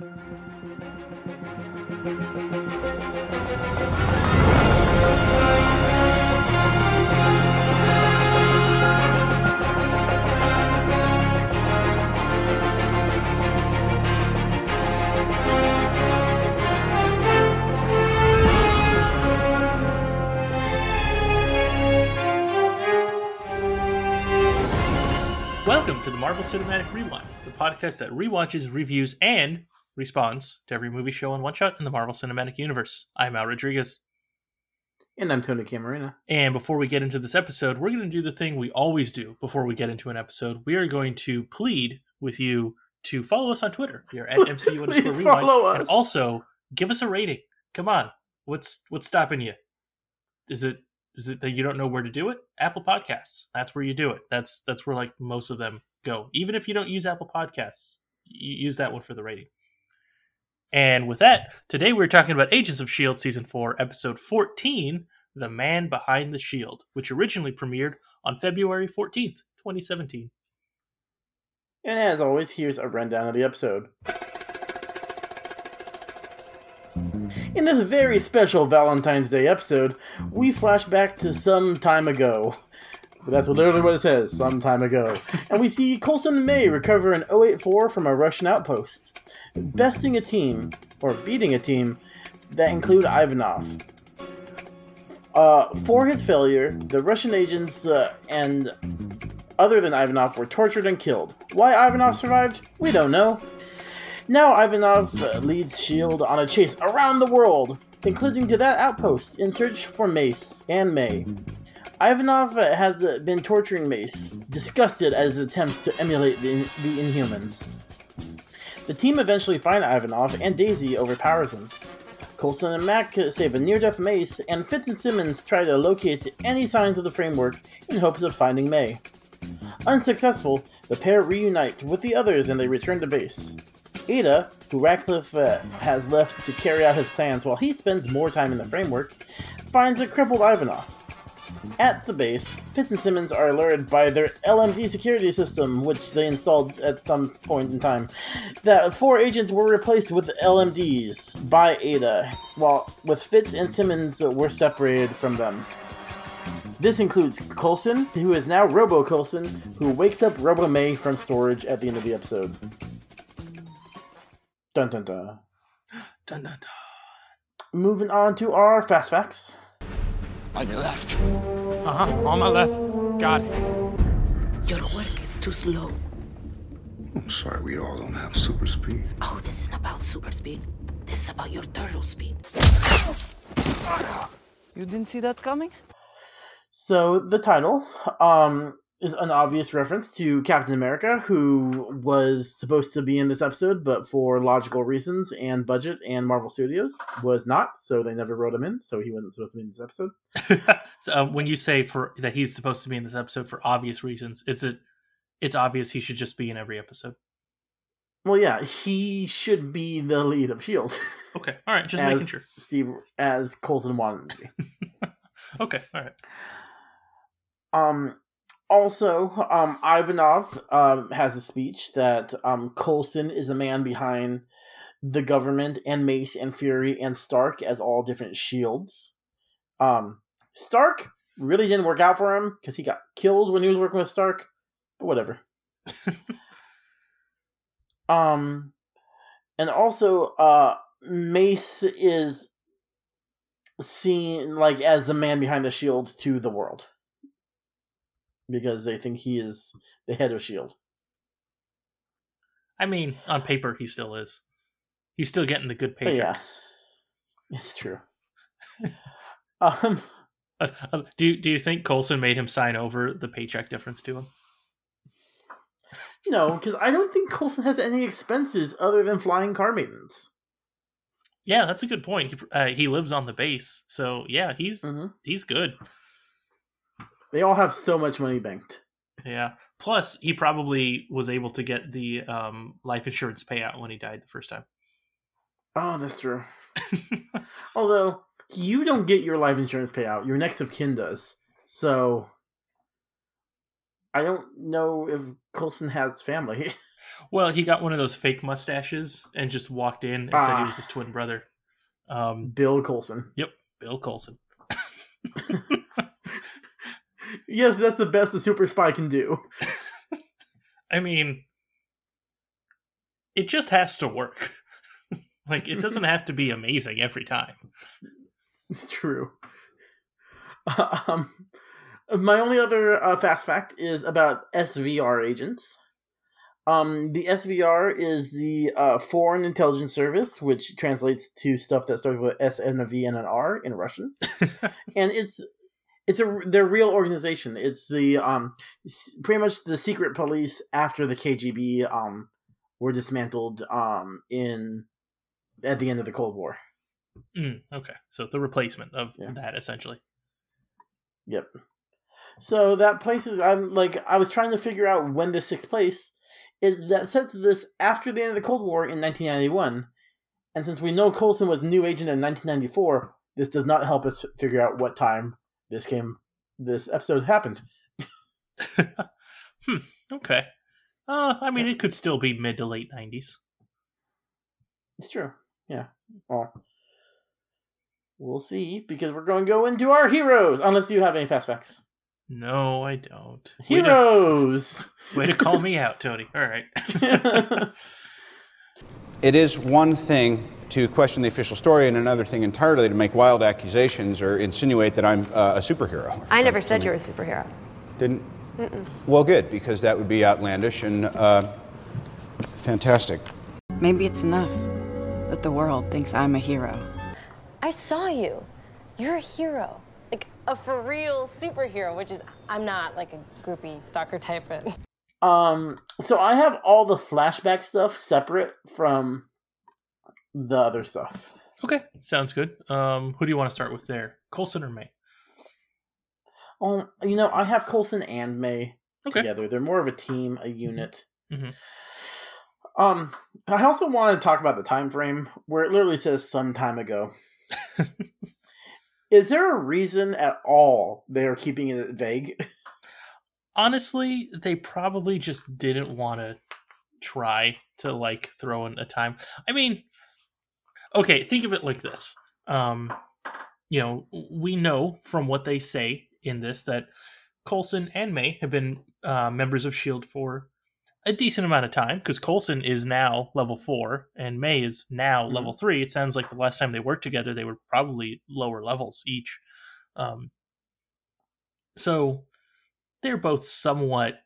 Welcome to the Marvel Cinematic Rewind, the podcast that rewatches, reviews, and responds to every movie, show, and one shot in the Marvel Cinematic Universe. I'm Al Rodriguez. And I'm Tony Camarina. And before we get into this episode, we're going to do the thing we always do before we get into an episode. We are going to plead with you to follow us on Twitter. We are at MCU underscore Please rewind. follow us. And also give us a rating. Come on. What's what's stopping you? Is it is it that you don't know where to do it? Apple Podcasts. That's where you do it. That's that's where like most of them go. Even if you don't use Apple Podcasts, you use that one for the rating. And with that, today we're talking about Agents of S.H.I.E.L.D. Season 4, Episode 14, The Man Behind the Shield, which originally premiered on February 14th, 2017. And as always, here's a rundown of the episode. In this very special Valentine's Day episode, we flash back to some time ago. But that's literally what it says, some time ago. And we see Coulson and May recover an 084 from a Russian outpost, besting a team, or beating a team, that include Ivanov. Uh, for his failure, the Russian agents uh, and other than Ivanov were tortured and killed. Why Ivanov survived? We don't know. Now Ivanov uh, leads S.H.I.E.L.D. on a chase around the world, including to that outpost in search for Mace and May. Ivanov has been torturing Mace, disgusted at his attempts to emulate the, the Inhumans. The team eventually find Ivanov, and Daisy overpowers him. Coulson and Mac save a near-death Mace, and Fitz and Simmons try to locate any signs of the framework in hopes of finding May. Unsuccessful, the pair reunite with the others and they return to base. Ada, who Radcliffe uh, has left to carry out his plans while he spends more time in the framework, finds a crippled Ivanov. At the base, Fitz and Simmons are alerted by their LMD security system, which they installed at some point in time, that four agents were replaced with LMDs by Ada, while with Fitz and Simmons were separated from them. This includes Coulson, who is now Robo Coulson, who wakes up Robo May from storage at the end of the episode. Dun dun dun. Dun, dun, dun. Moving on to our fast facts. On your left. Uh huh. On my left. Got it. Your work is too slow. I'm sorry, we all don't have super speed. Oh, this isn't about super speed. This is about your turtle speed. You didn't see that coming? So the title um, is an obvious reference to Captain America, who was supposed to be in this episode, but for logical reasons and budget and Marvel Studios was not. So they never wrote him in. So he wasn't supposed to be in this episode. so, um, when you say for that he's supposed to be in this episode for obvious reasons, is it it's obvious he should just be in every episode? Well, yeah, he should be the lead of Shield, Okay, all right, just making sure. Steve as Colton wanted to be. Okay, all right. Um, also, um, Ivanov um, has a speech that um, Coulson is the man behind the government and Mace and Fury and Stark as all different shields. Um, Stark really didn't work out for him because he got killed when he was working with Stark, but whatever. um, and also, uh, Mace is seen like as the man behind the shield to the world because they think he is the head of Shield. I mean, on paper, he still is. He's still getting the good But paycheck. yeah, it's true. um, Uh, uh, do you, do you think Coulson made him sign over the paycheck difference to him? no, because I don't think Coulson has any expenses other than flying car maintenance. Yeah, that's a good point. He, uh, he lives on the base, so yeah, he's Mhm. he's good. They all have so much money banked. Yeah. Plus, he probably was able to get the um, life insurance payout when he died the first time. Oh, that's true. Although you don't get your life insurance payout, your next of kin does. So I don't know if Coulson has family. Well, he got one of those fake mustaches and just walked in and said he Ah. was his twin brother. Um, Bill Coulson. yep, Bill Coulson. Yes, that's the best a super spy can do. I mean, it just has to work. like, it doesn't have to be amazing every time. It's true. Um, my only other uh, fast fact is about SVR agents. Um, the SVR is the uh, Foreign Intelligence Service, which translates to stuff that starts with S and a V and an R in Russian, and it's it's a their real organization. It's the um pretty much the secret police after the KGB um were dismantled um in at the end of the Cold War. Mm, okay, so the replacement of Yeah. that essentially. Yep. So that place is I'm like I was trying to figure out when this takes place. Is that sets this after the end of the Cold War in 1991, and since we know Coulson was new agent in 1994, this does not help us figure out what time this game this episode happened. hmm. Okay. Uh, I mean, it could still be mid to late nineties. It's true. Yeah. Well, we'll see because we're going to go into our heroes, unless you have any fast facts. No, I don't. Way to, Heroes. way to call me out, Tony. All right. It is one thing to question the official story, and another thing entirely to make wild accusations or insinuate that I'm uh, a superhero. I never said you were a superhero. Didn't? Well, good, because that would be outlandish and uh, fantastic. Maybe it's enough that the world thinks I'm a hero. I saw you. You're a hero. Like a for real superhero, which is, I'm not like a groupie stalker type. But Um, so I have all the flashback stuff separate from the other stuff. okay, sounds good. Um, who do you want to start with there? Coulson or May? Um, you know, I have Coulson and May Okay. together. They're more of a team, a unit. Mhm. Um, I also want to talk about the time frame where it literally says some time ago. Is there a reason at all they are keeping it vague? honestly, they probably just didn't want to try to like throw in a time. I mean, okay, think of it like this. Um, you know, we know from what they say in this that Coulson and May have been uh, members of Shield for a decent amount of time because Coulson is now level four and May is now Mhm. level three. It sounds like the last time they worked together, they were probably lower levels each. Um, so they're both somewhat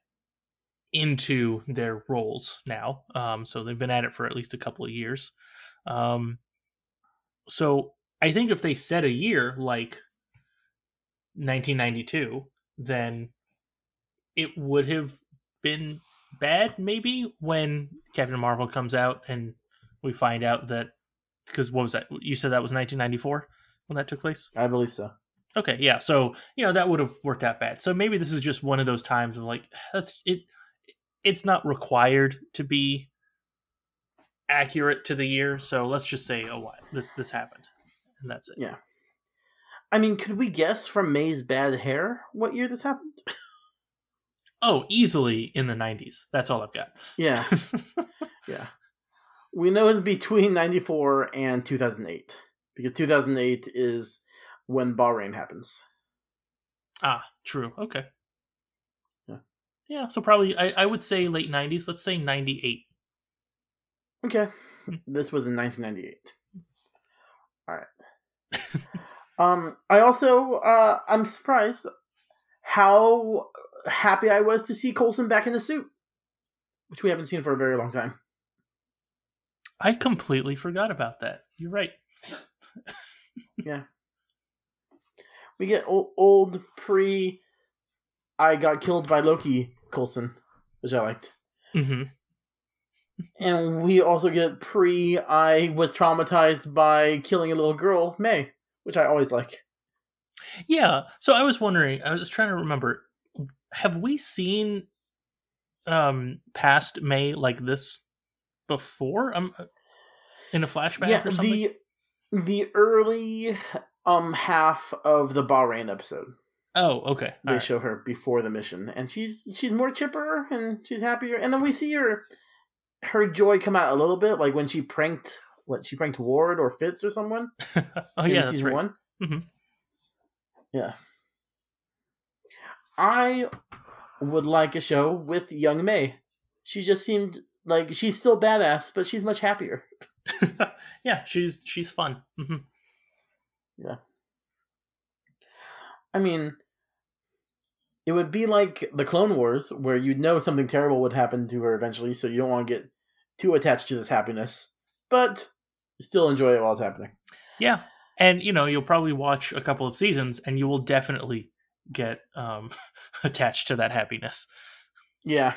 into their roles now. Um, so they've been at it for at least a couple of years. Um, so I think if they set a year like 1992, then it would have been bad maybe when Captain Marvel comes out and we find out that because what was that? You said that was 1994 when that took place. I believe so. Okay, yeah. So you know that would have worked out bad. So maybe this is just one of those times of like that's it. It's not required to be accurate to the year. So let's just say, oh, what this this happened, and that's it. Yeah. I mean, could we guess from May's bad hair what year this happened? Oh, easily in the '90s. That's all I've got. Yeah, yeah. We know it's between 94 and 2008 because 2008 is when Bahrain happens. ah, true. Okay. Yeah. Yeah. So probably I, I would say late '90s. Let's say '98. Okay. This was in 1998. All right. um I also uh I'm surprised how happy I was to see Coulson back in the suit, which we haven't seen for a very long time. I completely forgot about that. You're right. Yeah. We get old, old pre I got killed by Loki Coulson, which I liked. hmm And we also get pre I was traumatized by killing a little girl, May, which I always like. Yeah. So I was wondering, I was trying to remember, have we seen um past May like this before? Um in a flashback yeah, or something? the the early um half of the Bahrain episode. Oh, okay. They All right. show her before the mission, and she's she's more chipper and she's happier. And then we see her her joy come out a little bit, like when she pranked what she pranked Ward or Fitz or someone. oh in yeah, that's season right. one. Mhm. Yeah. I would like a show with young May. She just seemed like she's still badass, but she's much happier. yeah, she's she's fun. hmm Yeah. I mean, it would be like the Clone Wars, where you know something terrible would happen to her eventually, so you don't want to get too attached to this happiness, but still enjoy it while it's happening. Yeah, and you know you'll probably watch a couple of seasons, and you will definitely get um, attached to that happiness. Yeah.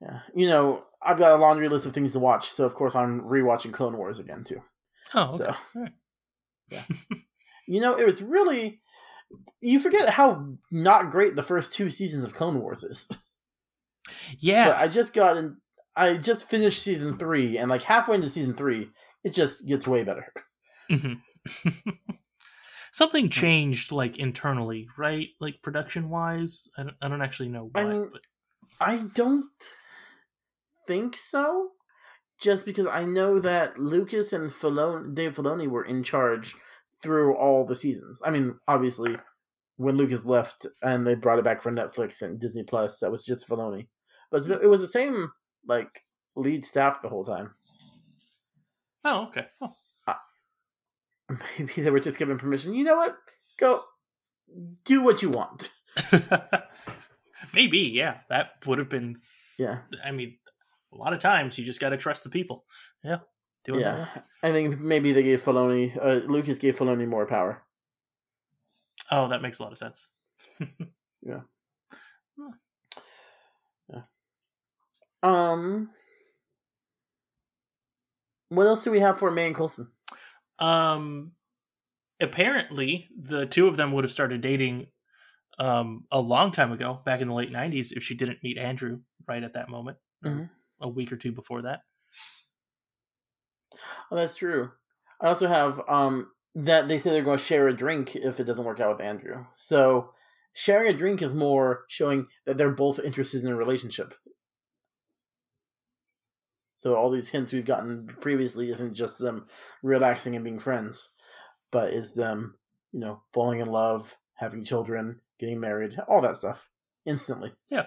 Yeah. You know, I've got a laundry list of things to watch, so of course I'm rewatching Clone Wars again too. Oh, okay. So, right. yeah. you know, it was really you forget how not great the first two seasons of Clone Wars is. Yeah, But I just got in I just finished season 3 and like halfway into season 3, it just gets way better. Mhm. Something changed like internally, right? Like production wise. I don't, I don't actually know I what. mean- but I don't think so. Just because I know that Lucas and Filoni, Dave Filoni were in charge through all the seasons. I mean, obviously, when Lucas left and they brought it back for Netflix and Disney Plus, that was just Filoni. But it was the same like lead staff the whole time. oh, okay. Oh. Maybe they were just given permission. You know what? Go do what you want. Maybe, yeah. That would have been. Yeah, I mean, a lot of times you just got to trust the people. Yeah, do it. yeah. I think maybe they gave Filoni, uh, Lucas gave Filoni more power. Oh, that makes a lot of sense. Yeah. Yeah. Um, what else do we have for May and Coulson? Um, apparently, the two of them would have started dating um, a long time ago, back in the late '90s, if she didn't meet Andrew right at that moment, Mhm. a week or two before that. Oh, that's true. I also have um that they say they're going to share a drink if it doesn't work out with Andrew. So sharing a drink is more showing that they're both interested in a relationship. So all these hints we've gotten previously isn't just them relaxing and being friends, but is them, you know, falling in love, having children, getting married, all that stuff instantly. Yeah.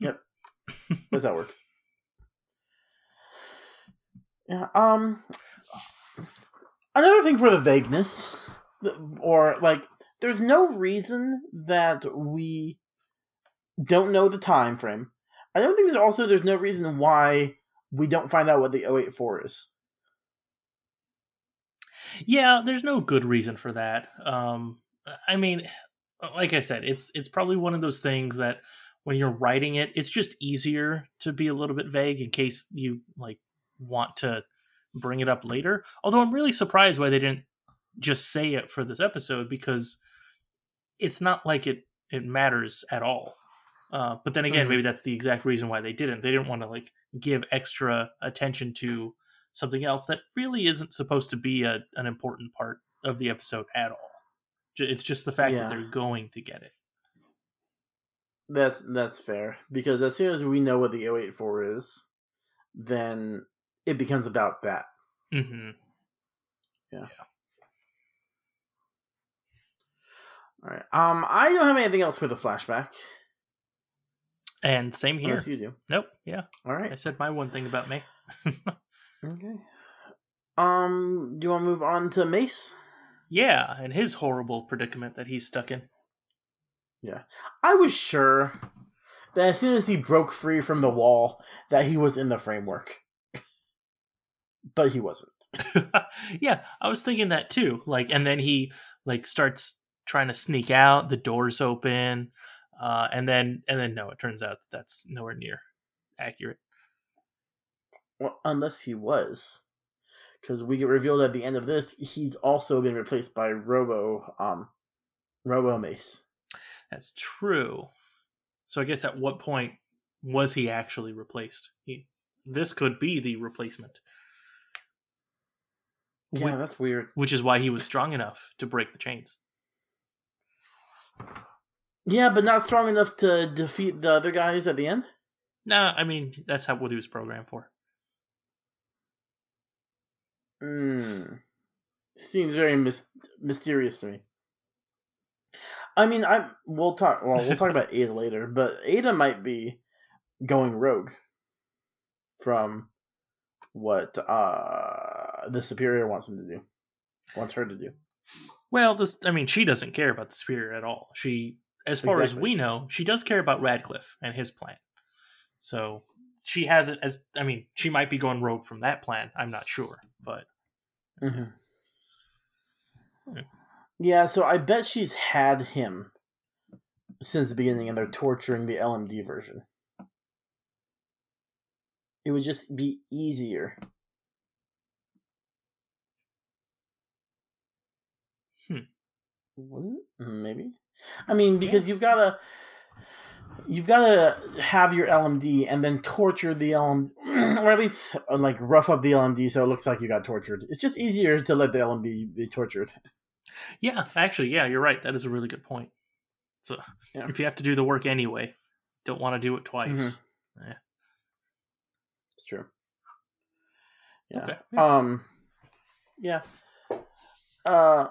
Yep. That's how it works. Yeah. Um. Another thing for the vagueness, or like, there's no reason that we don't know the time frame. I don't think there's also there's no reason why we don't find out what the 084 is. Yeah, there's no good reason for that. Um, I mean, like I said, it's it's probably one of those things that when you're writing it, it's just easier to be a little bit vague in case you like want to bring it up later. Although I'm really surprised why they didn't just say it for this episode because it's not like it it matters at all. Uh, but then again, Mhm. maybe that's the exact reason why they didn't. They didn't want to like give extra attention to something else that really isn't supposed to be a, an important part of the episode at all. It's just the fact Yeah. that they're going to get it. That's that's fair because as soon as we know what the 084 is, then it becomes about that. Mm-hmm. Yeah. All right. Um, I don't have anything else for the flashback. And same here. Unless you do. Nope. Yeah, All right. I said my one thing about me. Okay. Um, do you want to move on to Mace? yeah, and his horrible predicament that he's stuck in. Yeah. I was sure that as soon as he broke free from the wall, that he was in the framework, but he wasn't. yeah, I was thinking that too. Like, and then he like starts trying to sneak out. The doors open, uh, and then and then no, it turns out that that's nowhere near accurate. Well, unless he was, because we get revealed at the end of this, he's also been replaced by Robo, um, Robo Mace. That's true. So I guess at what point was he actually replaced? He, this could be the replacement, Yeah, Wh- that's weird. which is why he was strong enough to break the chains. Yeah, but not strong enough to defeat the other guys at the end. Nah, I mean that's how what he was programmed for. Hmm. Seems very mis- mysterious to me. I mean, I'm. We'll talk. Well, we'll talk about Ada later, but Ada might be going rogue from what uh the superior wants him to do, wants her to do. Well, this I mean she doesn't care about the superior at all. She as far as we know, she does care about Radcliffe and his plan. So she hasn't as I mean, she might be going rogue from that plan. I'm not sure, but Mm-hmm. Hmm. Yeah, so I bet she's had him since the beginning, and they're torturing the LMD version. It would just be easier. Hmm. It? Maybe. I mean, because you've got to. You've got to have your LMD and then torture the LMD, or at least uh, like rough up the LMD so it looks like you got tortured. It's just easier to let the LMD be tortured. yeah, actually, yeah, you're right. That is a really good point. So Yeah. if you have to do the work anyway, don't want to do it twice. Mhm. Yeah. It's true. Yeah. Okay, yeah. Um. Yeah. Uh.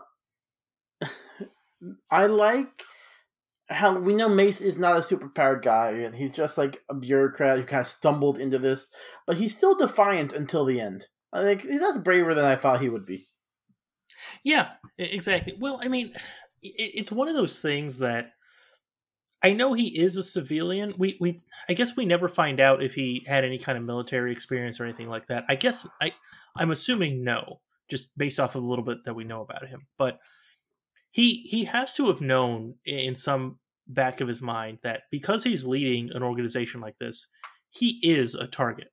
I like how we know Mace is not a superpowered guy, and he's just like a bureaucrat who kind of stumbled into this, but he's still defiant until the end. I think that's braver than I thought he would be. Yeah, exactly. Well, I mean, it's one of those things that I know he is a civilian. We we I guess we never find out if he had any kind of military experience or anything like that. I guess I I'm assuming no, just based off of a little bit that we know about him. But he he has to have known in some back of his mind that because he's leading an organization like this, he is a target.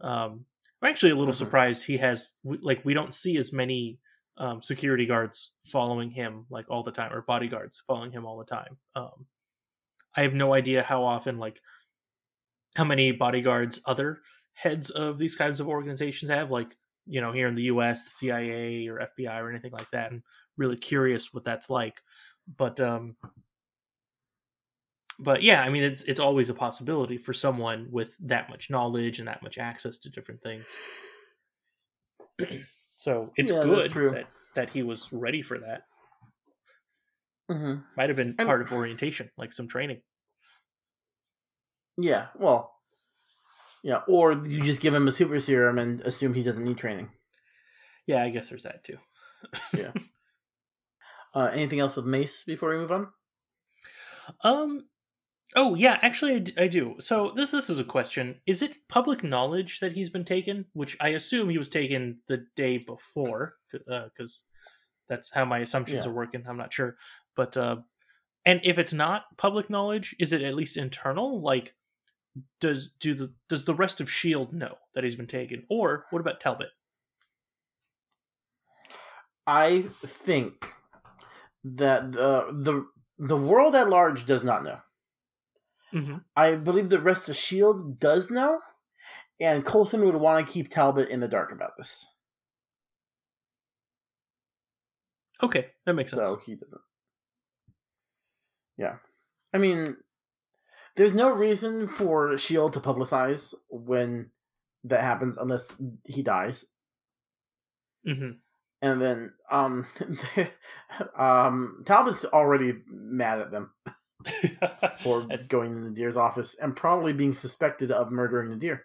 Um, I'm actually a little Mhm. surprised he has like we don't see as many um, security guards following him like all the time or bodyguards following him all the time. Um, I have no idea how often like how many bodyguards other heads of these kinds of organizations have like you know here in the US the CIA or FBI or anything like that. I'm really curious what that's like. But um but yeah, I mean it's it's always a possibility for someone with that much knowledge and that much access to different things. so it's Yeah, good that that he was ready for that. Mm-hmm. Might have been And- part of orientation, like some training. Yeah. Well. Yeah. Or you just give him a super serum and assume he doesn't need training. Yeah, I guess there's that too. Yeah. uh, anything else with Mace before we move on? Um. Oh yeah, actually, I d- I do. So this this is a question: Is it public knowledge that he's been taken? Which I assume he was taken the day before, because that's how my assumptions Yeah. are working. I'm not sure, but uh, and if it's not public knowledge, is it at least internal? Like, does do the does the rest of Shield know that he's been taken, or what about Talbot? I think that the the the world at large does not know. Mm-hmm. I believe the rest of Shield does know, and Coulson would want to keep Talbot in the dark about this, Okay, that makes sense. so he doesn't. Yeah, I mean, there's no reason for Shield to publicize when that happens unless he dies. hmm and then um um Talbot's already mad at them for going to Nadeer's office and probably being suspected of murdering Nadeer.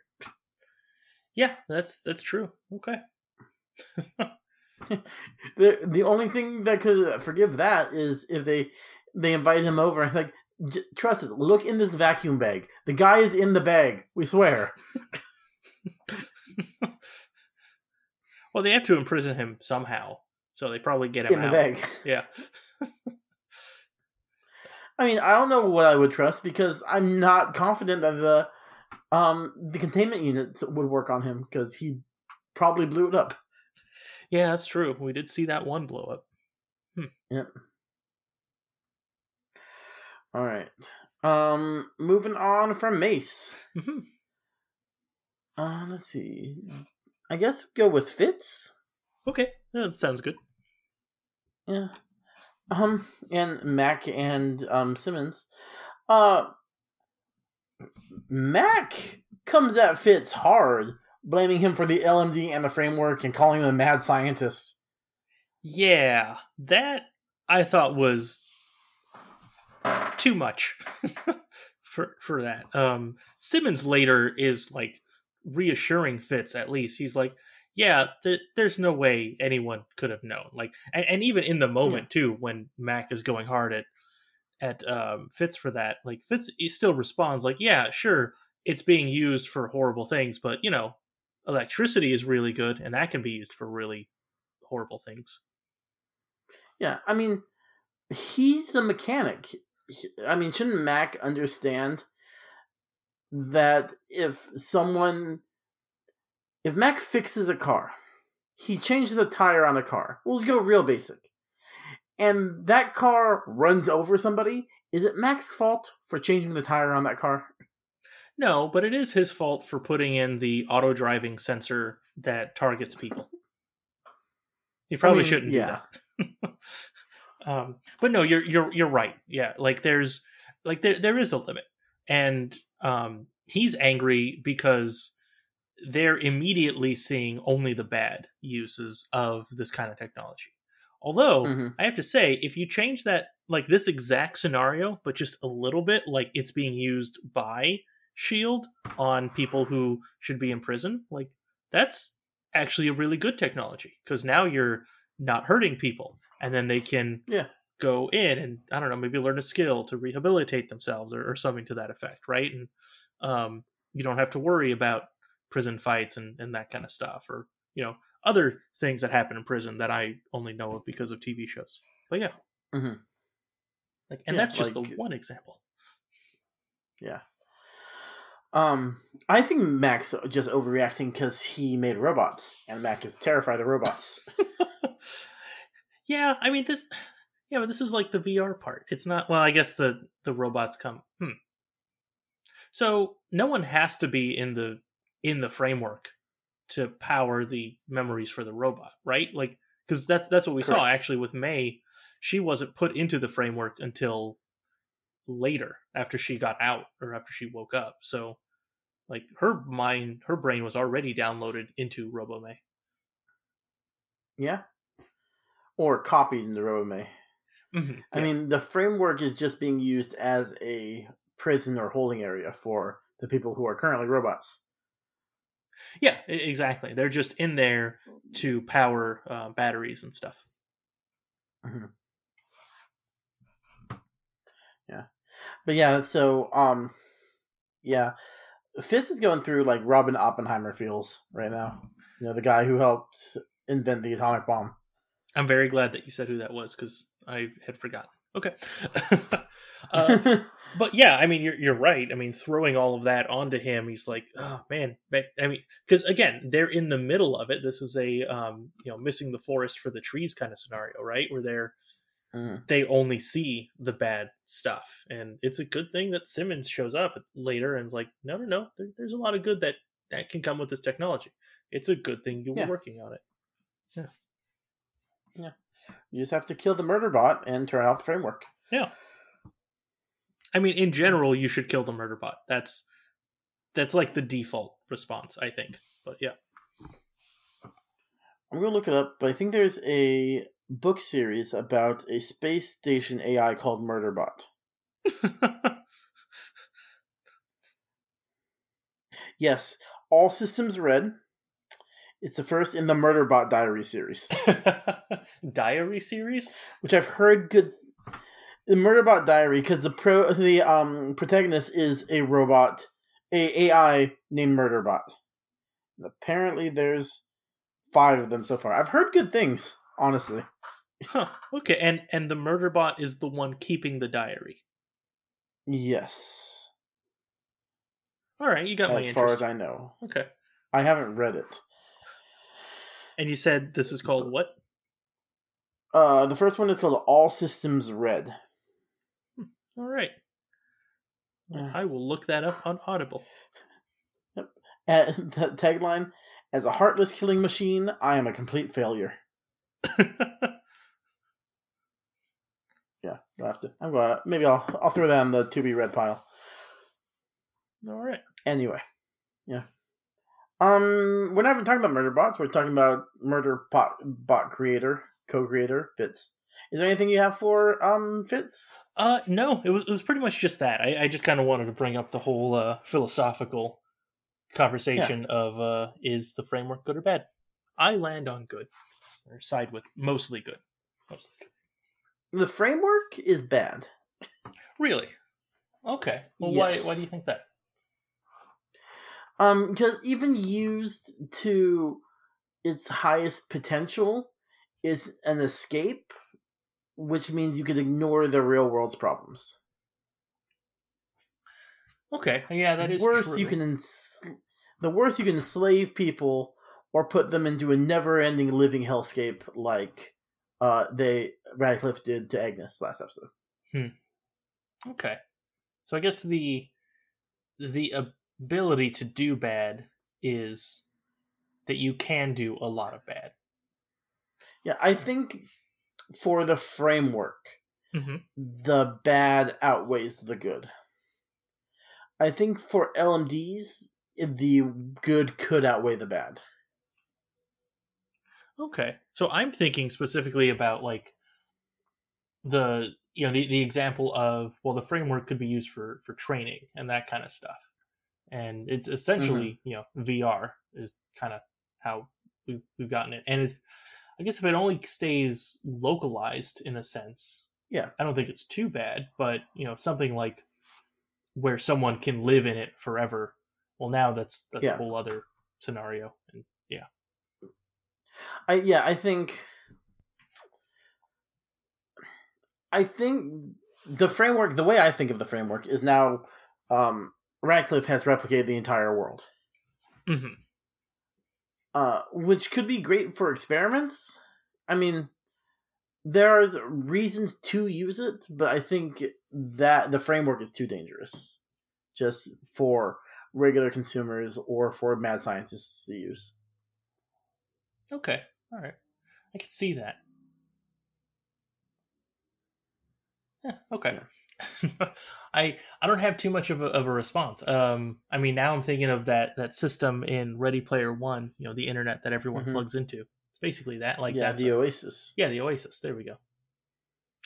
yeah, that's that's true. Okay. The the only thing that could forgive that is if they they invite him over and like "J- trust us, look in this vacuum bag. The guy is in the bag. We swear. Well, they have to imprison him somehow, so they probably get him In the out. bag. Yeah. I mean, I don't know what I would trust because I'm not confident that the um the containment units would work on him because he probably blew it up. Yeah, that's true. We did see that one blow up. Yep. All right. Um, moving on from Mace. Mhm. Uh, let's see. I guess go with Fitz. Okay, yeah, that sounds good. Yeah. Um, and Mac and um Simmons, uh, Mac comes at Fitz hard, blaming him for the LMD and the framework and calling him a mad scientist. Yeah, that I thought was too much for for that. Um Simmons later is like reassuring Fitz at least. He's like, yeah, th- there's no way anyone could have known. Like and, and even in the moment too when Mac is going hard at at um Fitz for that, like Fitz he still responds like, yeah, sure, it's being used for horrible things, but you know, electricity is really good and that can be used for really horrible things. Yeah, I mean, he's a mechanic. I mean, shouldn't Mac understand that if someone, if Mac fixes a car, he changes the tire on a car. We'll go real basic. And that car runs over somebody. Is it Mac's fault for changing the tire on that car? No, but it is his fault for putting in the auto driving sensor that targets people. He probably mean, shouldn't yeah. do that. um, but no, you're you're you're right. Yeah, like there's like there there is a limit, and um, he's angry because they're immediately seeing only the bad uses of this kind of technology. Although Mhm. I have to say, if you change that like this exact scenario, but just a little bit, like it's being used by Shield on people who should be in prison, like that's actually a really good technology because now you're not hurting people, and then they can Yeah. Go in and I don't know, maybe learn a skill to rehabilitate themselves or, or something to that effect, right? And um, you don't have to worry about prison fights and, and that kind of stuff, or you know, other things that happen in prison that I only know of because of TV shows. But yeah, Mhm. like, and Yeah, that's just like- the one example. Yeah. Um, I think Mac's just overreacting because he made robots, and Mac is terrified of robots. Yeah, I mean this. Yeah, but this is like the VR part. It's not. Well, I guess the the robots come. Hmm. So no one has to be in the in the framework to power the memories for the robot, right? Like because that's that's what we saw actually with May. She wasn't put into the framework until later after she got out or after she woke up. So like her mind, her brain was already downloaded into RoboMay. yeah. Or copied into RoboMay. Mhm, I yeah. mean, the framework is just being used as a prison or holding area for the people who are currently robots. Yeah, exactly. They're just in there to power uh, batteries and stuff. Yeah. But yeah, so um, yeah, Fitz is going through like Robin Oppenheimer feels right now. You know, the guy who helped invent the atomic bomb. I'm very glad that you said who that was because I had forgotten. Okay. uh, but yeah, I mean, you're you're right. I mean, throwing all of that onto him, he's like, oh man. I mean, because again, they're in the middle of it. This is a um, you know, missing the forest for the trees kind of scenario, right? Where they're Mhm. they only see the bad stuff, and it's a good thing that Simmons shows up later and is like, no, no, no. There, there's a lot of good that that can come with this technology. It's a good thing you were Yeah. working on it. You just have to kill the murder bot and turn off the framework. Yeah. I mean, in general, you should kill the murder bot. That's that's like the default response, I think. But yeah. I'm gonna look it up, but I think there's a book series about a space station AI called Murderbot. Yes, all systems red. It's the first in the Murderbot Diary series, Diary series? which I've heard good. The Murderbot Diary, because the pro the um protagonist is a robot, a AI named Murderbot. And apparently, there's five of them so far. I've heard good things, honestly. Huh. Okay, and and the Murderbot is the one keeping the diary. Yes, All right, you got my as far as I know, Okay. I haven't read it. And you said this is called what? Uh, the first one is called All Systems Red. All right. Yeah. I will look that up on Audible. And the tagline: "As a heartless killing machine, I am a complete failure." Yeah, I'll have to. I'm gonna maybe I'll I'll throw that on the to be read pile. All right. Anyway, yeah. Um, we're not even talking about murder bots. We're talking about murder bot bot creator, co-creator Fitz. Is there anything you have for um Fitz? Uh, no, it was it was pretty much just that. I, I just kind of wanted to bring up the whole uh, philosophical conversation of uh, is the framework good or bad? I land on good, or side with mostly good, mostly good. The framework is bad. Really? Okay. Well, Yes. why why do you think that? Um, because even used to its highest potential is an escape, which means you could ignore the real world's problems. Okay, yeah, that is worse you can ens- the worse you can enslave people or put them into a never-ending living hellscape like uh they Radcliffe did to Agnes last episode. Hmm. Okay, so I guess the the ability to do bad is that you can do a lot of bad. Yeah, I think for the framework, Mm-hmm. the bad outweighs the good. I think for LMDs, the good could outweigh the bad. Okay. So I'm thinking specifically about like the you know the, the example of well the framework could be used for for training and that kind of stuff. And it's essentially, you know, VR is kind of how we've we've gotten it. And it's I guess if it only stays localized in a sense, Yeah. I don't think it's too bad, but you know, something like where someone can live in it forever, well now that's that's Yeah. a whole other scenario. And yeah. I yeah, I think I think the framework the way I think of the framework is now um Radcliffe has replicated the entire world. Mhm. Uh which could be great for experiments. I mean there's reasons to use it, but I think that the framework is too dangerous just for regular consumers or for mad scientists to use. Okay. All right. I can see that. Yeah, okay. I I don't have too much of a, of a response. Um, I mean, now I'm thinking of that that system in Ready Player One. You know, the internet that everyone Mhm. plugs into. It's basically that. Like yeah, that's the a- Oasis. yeah, the Oasis. There we go.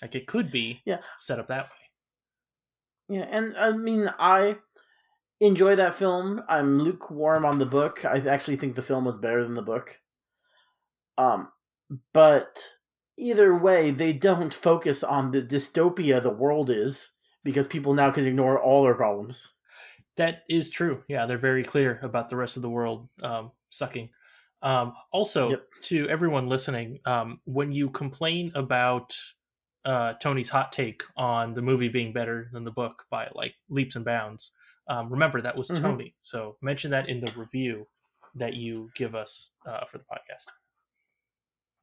Like it could be Yeah. set up that way. Yeah, and I mean, I enjoy that film. I'm lukewarm on the book. I actually think the film was better than the book. Um, but either way, they don't focus on the dystopia the world is because people now can ignore all their problems. That is true. Yeah, they're very clear about the rest of the world um, sucking. Um, also, Yep. to everyone listening, um, when you complain about uh, Tony's hot take on the movie being better than the book by like leaps and bounds, um, remember that was Mhm. Tony. So mention that in the review that you give us uh, for the podcast.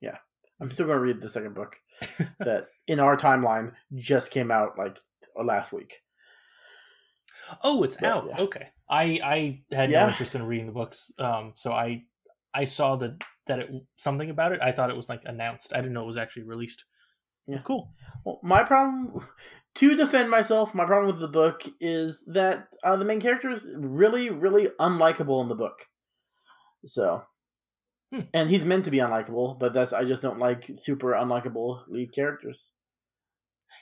Yeah. I'm still going to read the second book that in our timeline just came out like last week. Oh, it's Yeah, out. yeah. Okay. I I had Yeah. no interest in reading the books. Um, so I I saw that that it something about it. I thought it was like announced. I didn't know it was actually released. Yeah. Cool. Well, my problem, to defend myself, my problem with the book is that uh, the main character is really, really unlikable in the book. So, Hmm. and he's meant to be unlikable, but that's I just don't like super unlikable lead characters.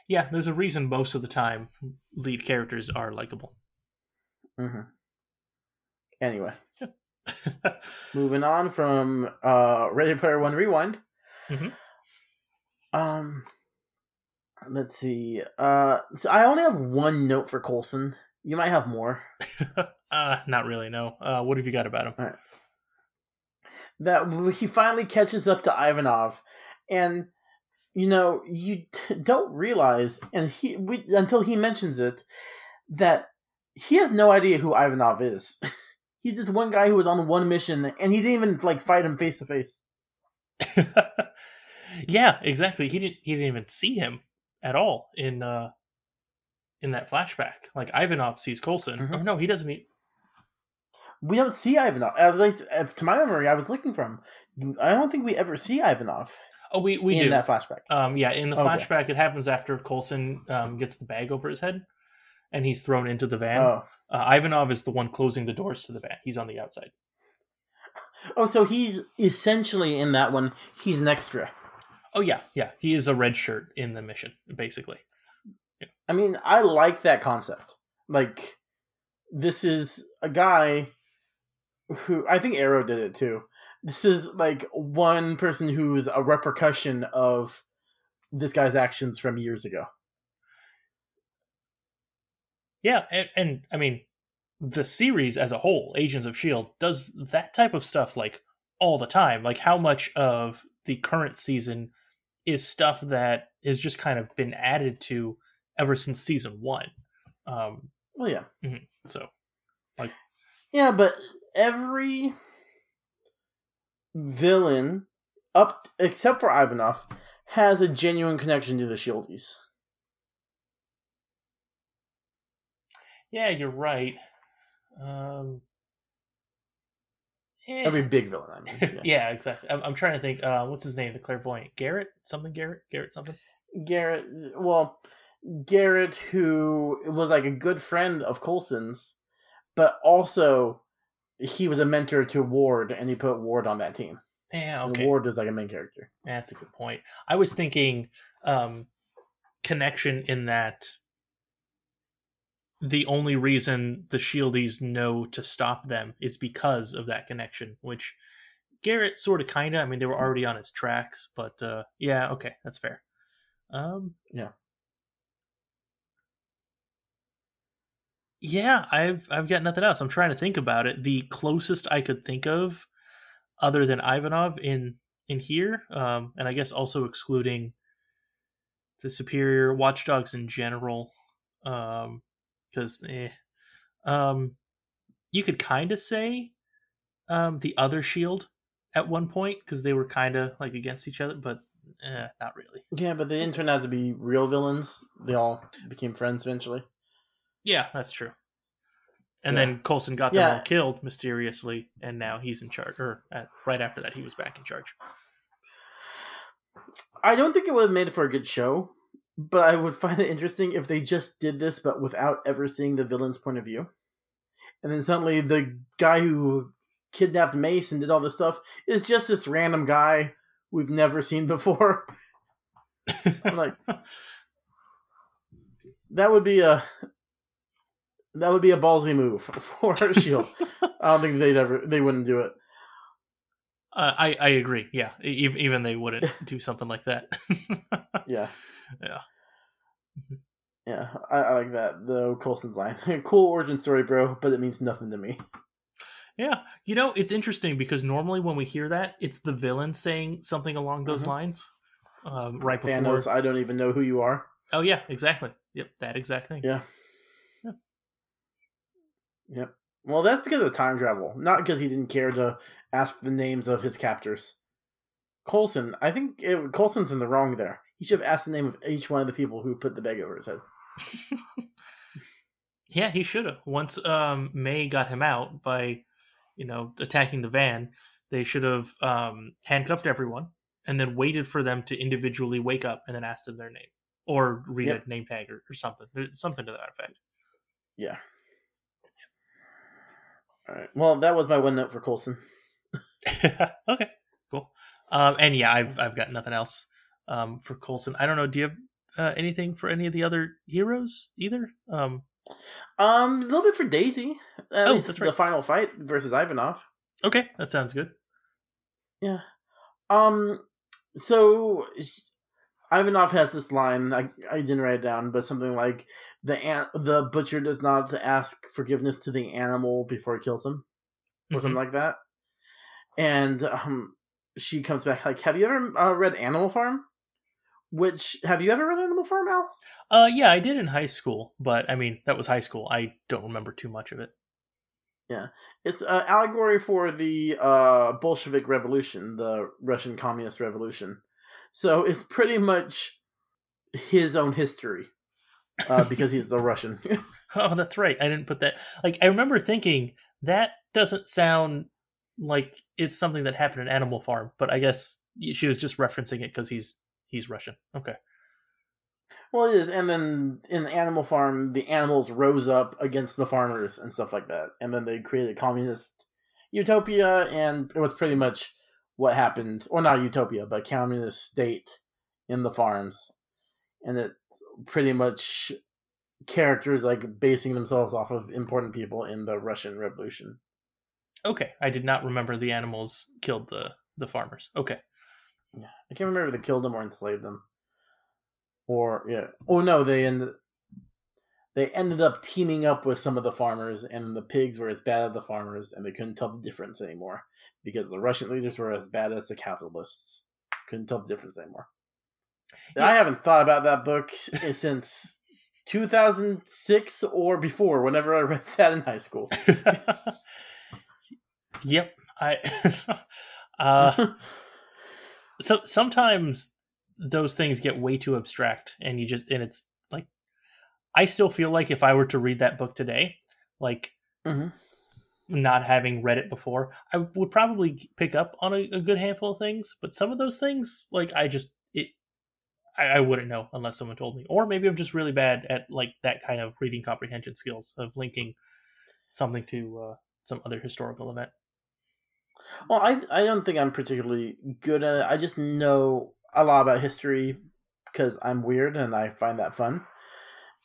Yeah, there's a reason most of the time lead characters are likable. hmm Anyway, moving on from uh, Ready Player One Rewind. Mhm. Um, let's see. Uh, so I only have one note for Coulson. You might have more. uh, not really. No. Uh, what have you got about him? that he finally catches up to Ivanov, and you know you t- don't realize, and he we, until he mentions it, that he has no idea who Ivanov is. He's just one guy who was on one mission, and he didn't even like fight him face to face. yeah, exactly. He didn't. He didn't even see him at all in uh in that flashback. Like Ivanov sees Coulson. Mhm. Oh no, he doesn't. e We don't see Ivanov. At least, uh, to my memory, I was looking for him. I don't think we ever see Ivanov. Oh, we we in do that flashback. Um, yeah, in the Okay. flashback, it happens after Coulson um, gets the bag over his head, and he's thrown into the van. Oh, Uh, Ivanov is the one closing the doors to the van. He's on the outside. oh, so he's essentially in that one. He's an extra. Oh yeah, yeah. He is a red shirt in the mission, basically. I mean, I like that concept. Like, this is a guy who I think Arrow did it too. This is like one person who is a repercussion of this guy's actions from years ago. Yeah, and, and I mean, the series as a whole, Agents of Shield, does that type of stuff like all the time. Like how much of the current season is stuff that has just kind of been added to ever since season one. Um, Well, yeah, mhm, so like, yeah, but every villain, up except for Ivanov, has a genuine connection to the Shieldies. yeah, you're right. Um, eh. Every big villain, I mean. yeah. Yeah. exactly. I'm, I'm trying to think. Uh, what's his name? The clairvoyant Garrett something. Garrett Garrett something. Garrett, well, Garrett, who was like a good friend of Coulson's, but also he was a mentor to Ward, and he put Ward on that team. Yeah. And Okay. Ward is like a main character. That's a good point. I was thinking um, connection in that the only reason the Shieldies know to stop them is because of that connection, which Garrett sort of kind of. I mean, they were already on his tracks, but uh, yeah, okay, that's fair. Um, Yeah. Yeah, I've I've got nothing else. I'm trying to think about it. The closest I could think of, other than Ivanov in in here, um, and I guess also excluding the superior watchdogs in general, because eh, um, you could kind of say um, the other shield at one point because they were kind of like against each other, but eh, not really. Yeah, but they didn't turn out to be real villains. They all became friends eventually. Yeah, that's true. And Yeah. then Coulson got them Yeah. all killed mysteriously, and now he's in charge. Or at, right after that, he was back in charge. I don't think it would have made it for a good show, but I would find it interesting if they just did this, but without ever seeing the villain's point of view. And then suddenly the guy who kidnapped Mace and did all this stuff is just this random guy we've never seen before. I'm like, that would be a that would be a ballsy move for Shield. I don't think they'd ever they wouldn't do it. Uh, I I agree. Yeah, E- even they wouldn't do something like that. Yeah. Yeah. Yeah, I, I like that. The Coulson's line. cool origin story, bro, but it means nothing to me. yeah, you know it's interesting because normally when we hear that, it's the villain saying something along those Mhm. lines. Um, right before. Thanos, I don't even know who you are. Oh yeah, exactly. Yep, that exact thing. Yeah. Yep. Well, that's because of time travel, not because he didn't care to ask the names of his captors. Coulson, I think it, Coulson's in the wrong there. He should have asked the name of each one of the people who put the bag over his head. Yeah, he should have. Once um, May got him out by, you know, attacking the van, they should have um, handcuffed everyone and then waited for them to individually wake up and then ask them their name or read Yep. a name tag or, or something, something to that effect. Yeah. All right. Well, that was my one note for Coulson. okay, cool. Um, and yeah, I've I've got nothing else um, for Coulson. I don't know. Do you have uh, anything for any of the other heroes either? Um, Um, a little bit for Daisy. At Oh, least that's the right. final fight versus Ivanov. okay, that sounds good. Yeah. Um. So Ivanov has this line. I I didn't write it down, but something like the an- the butcher does not ask forgiveness to the animal before he kills him, or Mhm. something like that. And um, she comes back like, "Have you ever uh, read Animal Farm?" Which have you ever read Animal Farm, Al? Uh, yeah, I did in high school, but I mean that was high school. I don't remember too much of it. Yeah, it's an allegory for the uh, Bolshevik Revolution, the Russian Communist Revolution. So it's pretty much his own history uh, because he's the Russian. Oh, that's right. I didn't put that. Like, I remember thinking that doesn't sound like it's something that happened in Animal Farm, but I guess she was just referencing it because he's he's Russian. Okay. Well, it is, and then in Animal Farm, the animals rose up against the farmers and stuff like that, and then they created communist utopia, and it was pretty much what happened, or not utopia, but communist state in the farms, and it's pretty much characters like basing themselves off of important people in the Russian Revolution. Okay, I did not remember the animals killed the the farmers. Okay. Yeah, I can't remember if they killed them or enslaved them, or yeah. Oh no, they ended. They ended up teaming up with some of the farmers, and the pigs were as bad as the farmers, and they couldn't tell the difference anymore because the Russian leaders were as bad as the capitalists. Couldn't tell the difference anymore. Yeah. I haven't thought about that book since 2006 or before, whenever I read that in high school. yep. I uh so sometimes those things get way too abstract and you just and it's I still feel like if I were to read that book today, like Mhm. not having read it before, I would probably pick up on a, a good handful of things, but some of those things, like I just it I, I wouldn't know unless someone told me. Or maybe I'm just really bad at like that kind of reading comprehension skills of linking something to uh, some other historical event. Well, I I don't think I'm particularly good at it. I just know a lot about history because I'm weird and I find that fun.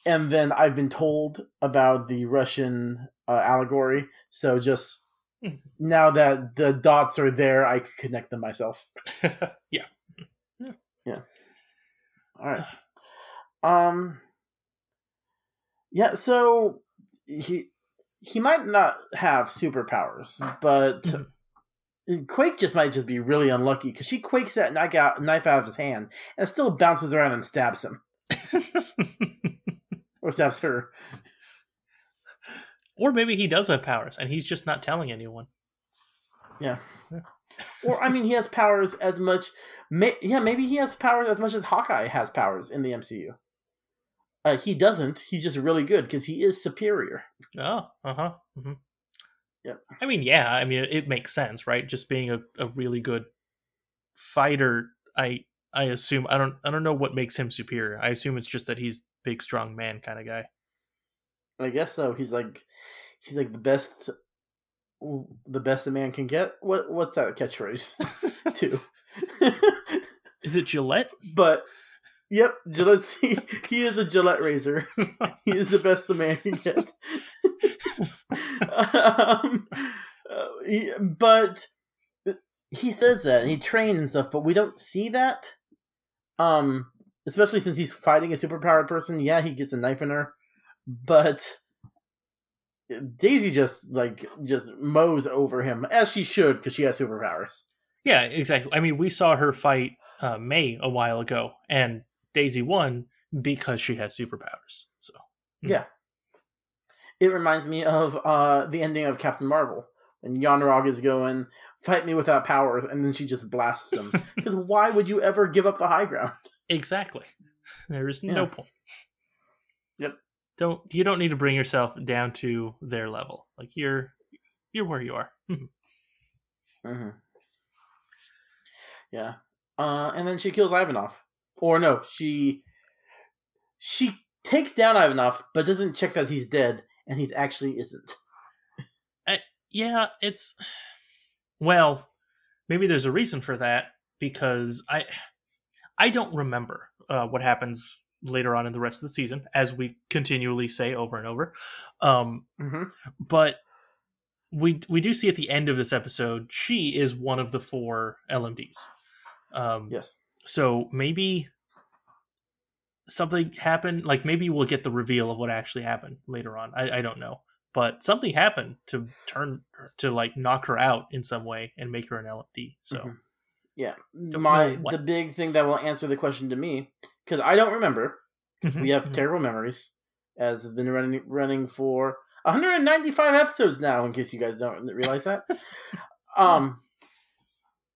And then I've been told about the Russian uh, allegory, so just now that the dots are there, I can connect them myself. Yeah. Yeah. All right. Um. Yeah. So he he might not have superpowers, but Quake just might just be really unlucky because she quakes that knife out, knife out of his hand and still bounces around and stabs him or stabs her. or maybe he does have powers and he's just not telling anyone. Yeah. Or I mean, he has powers as much. May, yeah, maybe he has powers as much as Hawkeye has powers in the MCU. Uh, he doesn't. He's just really good because he is superior. Oh, uh huh. hmm Yep. I mean, yeah. I mean, it makes sense, right? Just being a, a really good fighter. I I assume I don't I don't know what makes him superior. I assume it's just that he's big, strong man kind of guy. I guess so. He's like, he's like the best, the best a man can get. What what's that catchphrase? Too. Is it Gillette? but yep, Gillette. He, he is a Gillette razor. he is the best a man can get. um, uh, he, but he says that he trains and stuff, but we don't see that. Um, especially since he's fighting a superpowered person. Yeah, he gets a knife in her, but Daisy just like just mows over him as she should because she has superpowers. Yeah, exactly. I mean, we saw her fight uh, May a while ago, and Daisy won because she has superpowers. So Yeah. It reminds me of uh the ending of Captain Marvel. And Yon-Rogg is going, fight me without powers, and then she just blasts him. Because why would you ever give up the high ground? Exactly, there is Yeah. no point. Yep. Don't you don't need to bring yourself down to their level. Like you're you're where you are. Mhm. Mm-hmm. Yeah. Uh, and then she kills Ivanov. Or no, she she takes down Ivanov, but doesn't check that he's dead, and he actually isn't. yeah, it's well, maybe there's a reason for that because I I don't remember uh, what happens later on in the rest of the season, as we continually say over and over. Um, Mm-hmm. but we we do see at the end of this episode she is one of the four LMDs. Um, Yes. So maybe something happened. Like maybe we'll get the reveal of what actually happened later on. I, I don't know, but something happened to turn her- to like knock her out in some way and make her an LMD. So Mhm. Yeah. Don't My the big thing that will answer the question to me, because I don't remember. Mhm, We have mhm. terrible memories, as has been running running for 195 episodes now. In case you guys don't realize that. um,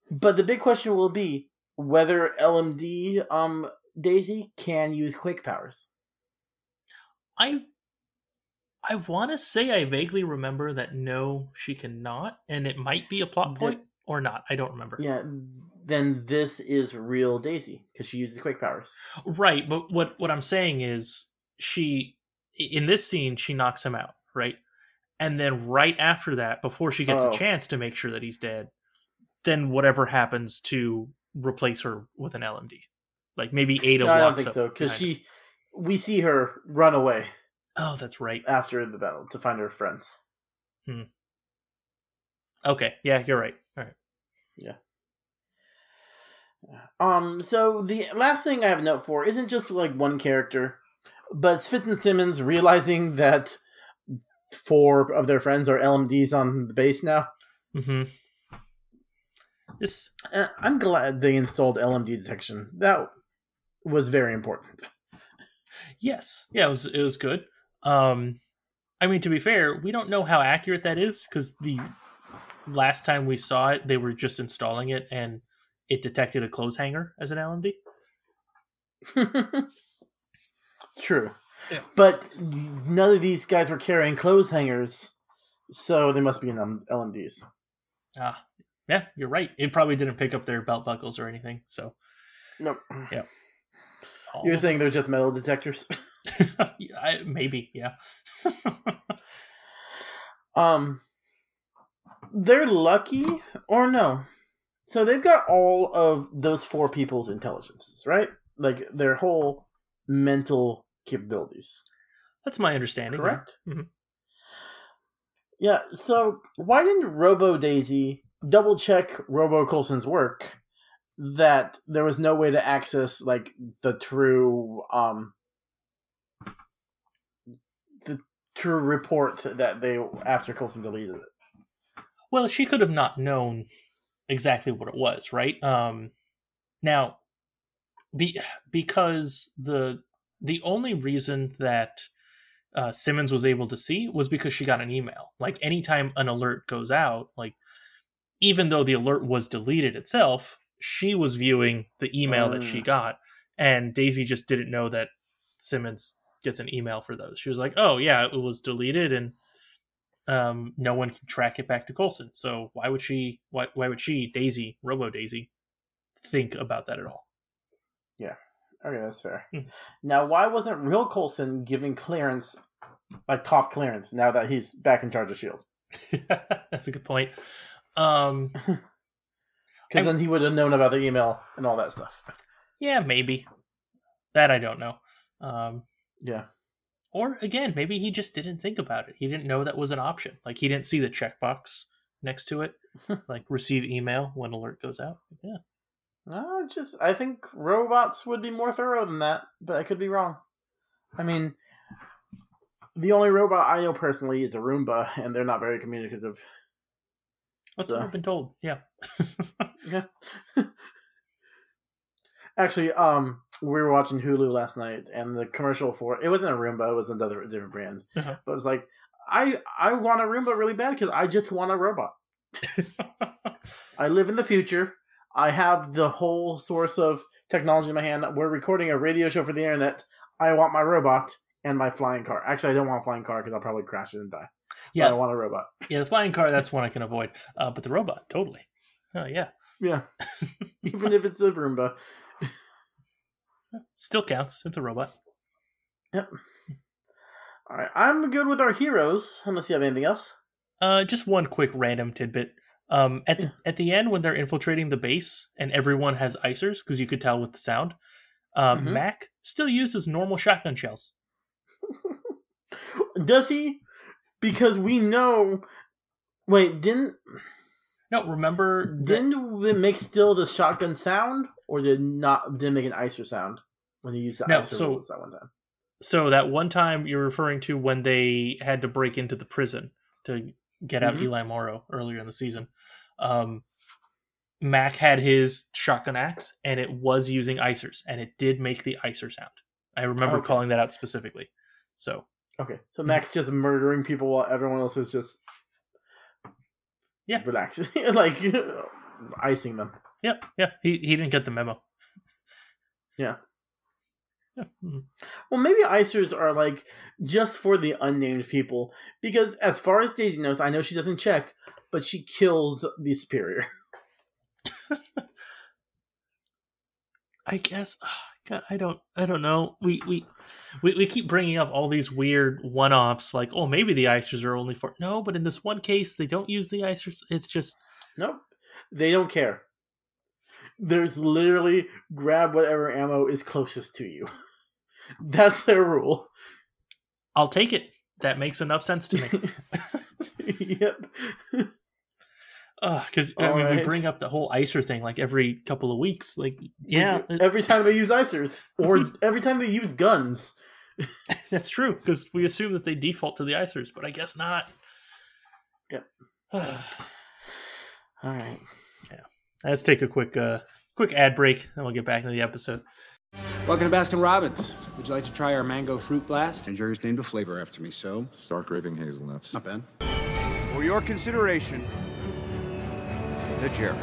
but the big question will be whether LMD um Daisy can use Quake powers. I I want to say I vaguely remember that no, she cannot, and it might be a plot point or not. I don't remember. Yeah, then this is real Daisy because she uses quake powers. Right, but what what I'm saying is she in this scene she knocks him out, right? And then right after that, before she gets Oh. a chance to make sure that he's dead, then whatever happens to replace her with an LMD. Like maybe Ada No, I don't think so because she, we see her run away Oh, that's right. after the battle to find her friends. Hmm. Okay, yeah, you're right. Right. Um, so the last thing I have a note for isn't just like one character, but Fitz and Simmons realizing that four of their friends are LMDs on the base now. Mm-hmm. This Uh, I'm glad they installed LMD detection. That was very important. Yes. Yeah, it was it was good. Um I mean to be fair, we don't know how accurate that is cuz the last time we saw it, they were just installing it and it detected a clothes hanger as an LMD. True. Yeah. But none of these guys were carrying clothes hangers, so they must be in um, LMDs. Ah. Yeah, you're right. It probably didn't pick up their belt buckles or anything. So Nope. all- You're saying they're just metal detectors? Yeah, I, maybe, yeah. Um, they're lucky or no? So they've got all of those four people's intelligences, right? Like their whole mental capabilities, That's my understanding. yeah. correct? Mhm. Yeah. So why didn't Robo Daisy double check Robo Coulson's work that there was no way to access like the true um the true report that they after Coulson deleted it. Well, she could have not known exactly what it was, right? Um, now, be, because the the only reason that uh, Simmons was able to see was because she got an email. Like anytime an alert goes out, like even though the alert was deleted itself, she was viewing the email that she Mm. got, and Daisy just didn't know that Simmons gets an email for those. She was like, "Oh yeah, it was deleted, and um, no one can track it back to Coulson. So why would she? Why why would she, Daisy, Robo Daisy, think about that at all? Yeah. Okay, that's fair. Hmm. Now, why wasn't real Coulson giving clearance, like top clearance, now that he's back in charge of Shield? That's a good point. Um, Because then he would have known about the email and all that stuff. yeah, maybe that I don't know. Um, Yeah. Or again, maybe he just didn't think about it. He didn't know that was an option. Like he didn't see the checkbox next to it, like receive email when alert goes out. Yeah. No, just I think robots would be more thorough than that, but I could be wrong. I mean, the only robot I know personally is a Roomba, and they're not very communicative. That's So- what I've been told. Yeah. Yeah. Actually, um, we were watching Hulu last night, and the commercial for it wasn't a Roomba; it was another different brand. Uh-huh. But it was like, I I want a Roomba really bad because I just want a robot. I live in the future. I have the whole source of technology in my hand. We're recording a radio show for the internet. I want my robot and my flying car. Actually, I don't want a flying car because I'll probably crash it and die. But I want a robot. Yeah. The flying car, that's one I can avoid. Uh, but the robot, totally. Oh, yeah. Yeah, even if it's a Roomba. Still counts. It's a robot. Yep. All right, I'm good with our heroes. Unless you have anything else. Uh, just one quick random tidbit. Um, at the at the end when they're infiltrating the base and everyone has icers because you could tell with the sound, uh, Mhm. Mac still uses normal shotgun shells. Does he? Because we know. Wait, didn't No, remember didn't it make still the shotgun sound, or did not did it make an icer sound when he used the No, so- bullets that one time? so that one time you're referring to when they had to break into the prison to get out Mhm. Eli Morrow earlier in the season. Um, Mac had his shotgun axe and it was using icers and it did make the icer sound. I remember Okay. calling that out specifically. So Okay, so Max just murdering people while everyone else is just Yeah. relaxing, like icing them. yeah, yeah, he he didn't get the memo. Yeah. Hmm. Well, maybe icers are like just for the unnamed people because, as far as Daisy knows, I know she doesn't check, but she kills the superior. I guess. Oh, God, I don't. I don't know. We, we we we keep bringing up all these weird one-offs, like oh, maybe the icers are only for no, but in this one case, they don't use the icers. It's just nope. They don't care. There's literally grab whatever ammo is closest to you. That's their rule. I'll take it that makes enough sense to me yep. because I mean we bring up the whole icer thing like every couple of weeks like yeah Every time they use icers, or every time they use guns. that's true because we assume that they default to the icers but I guess not Yep. All right. Yeah let's take a quick uh quick ad break and we'll get back into the episode Welcome to Baskin Robbins. Would you like to try our mango fruit blast? And Jerry's named a flavor after me, so Stark raving hazelnuts. not bad. For your consideration, the Jerry.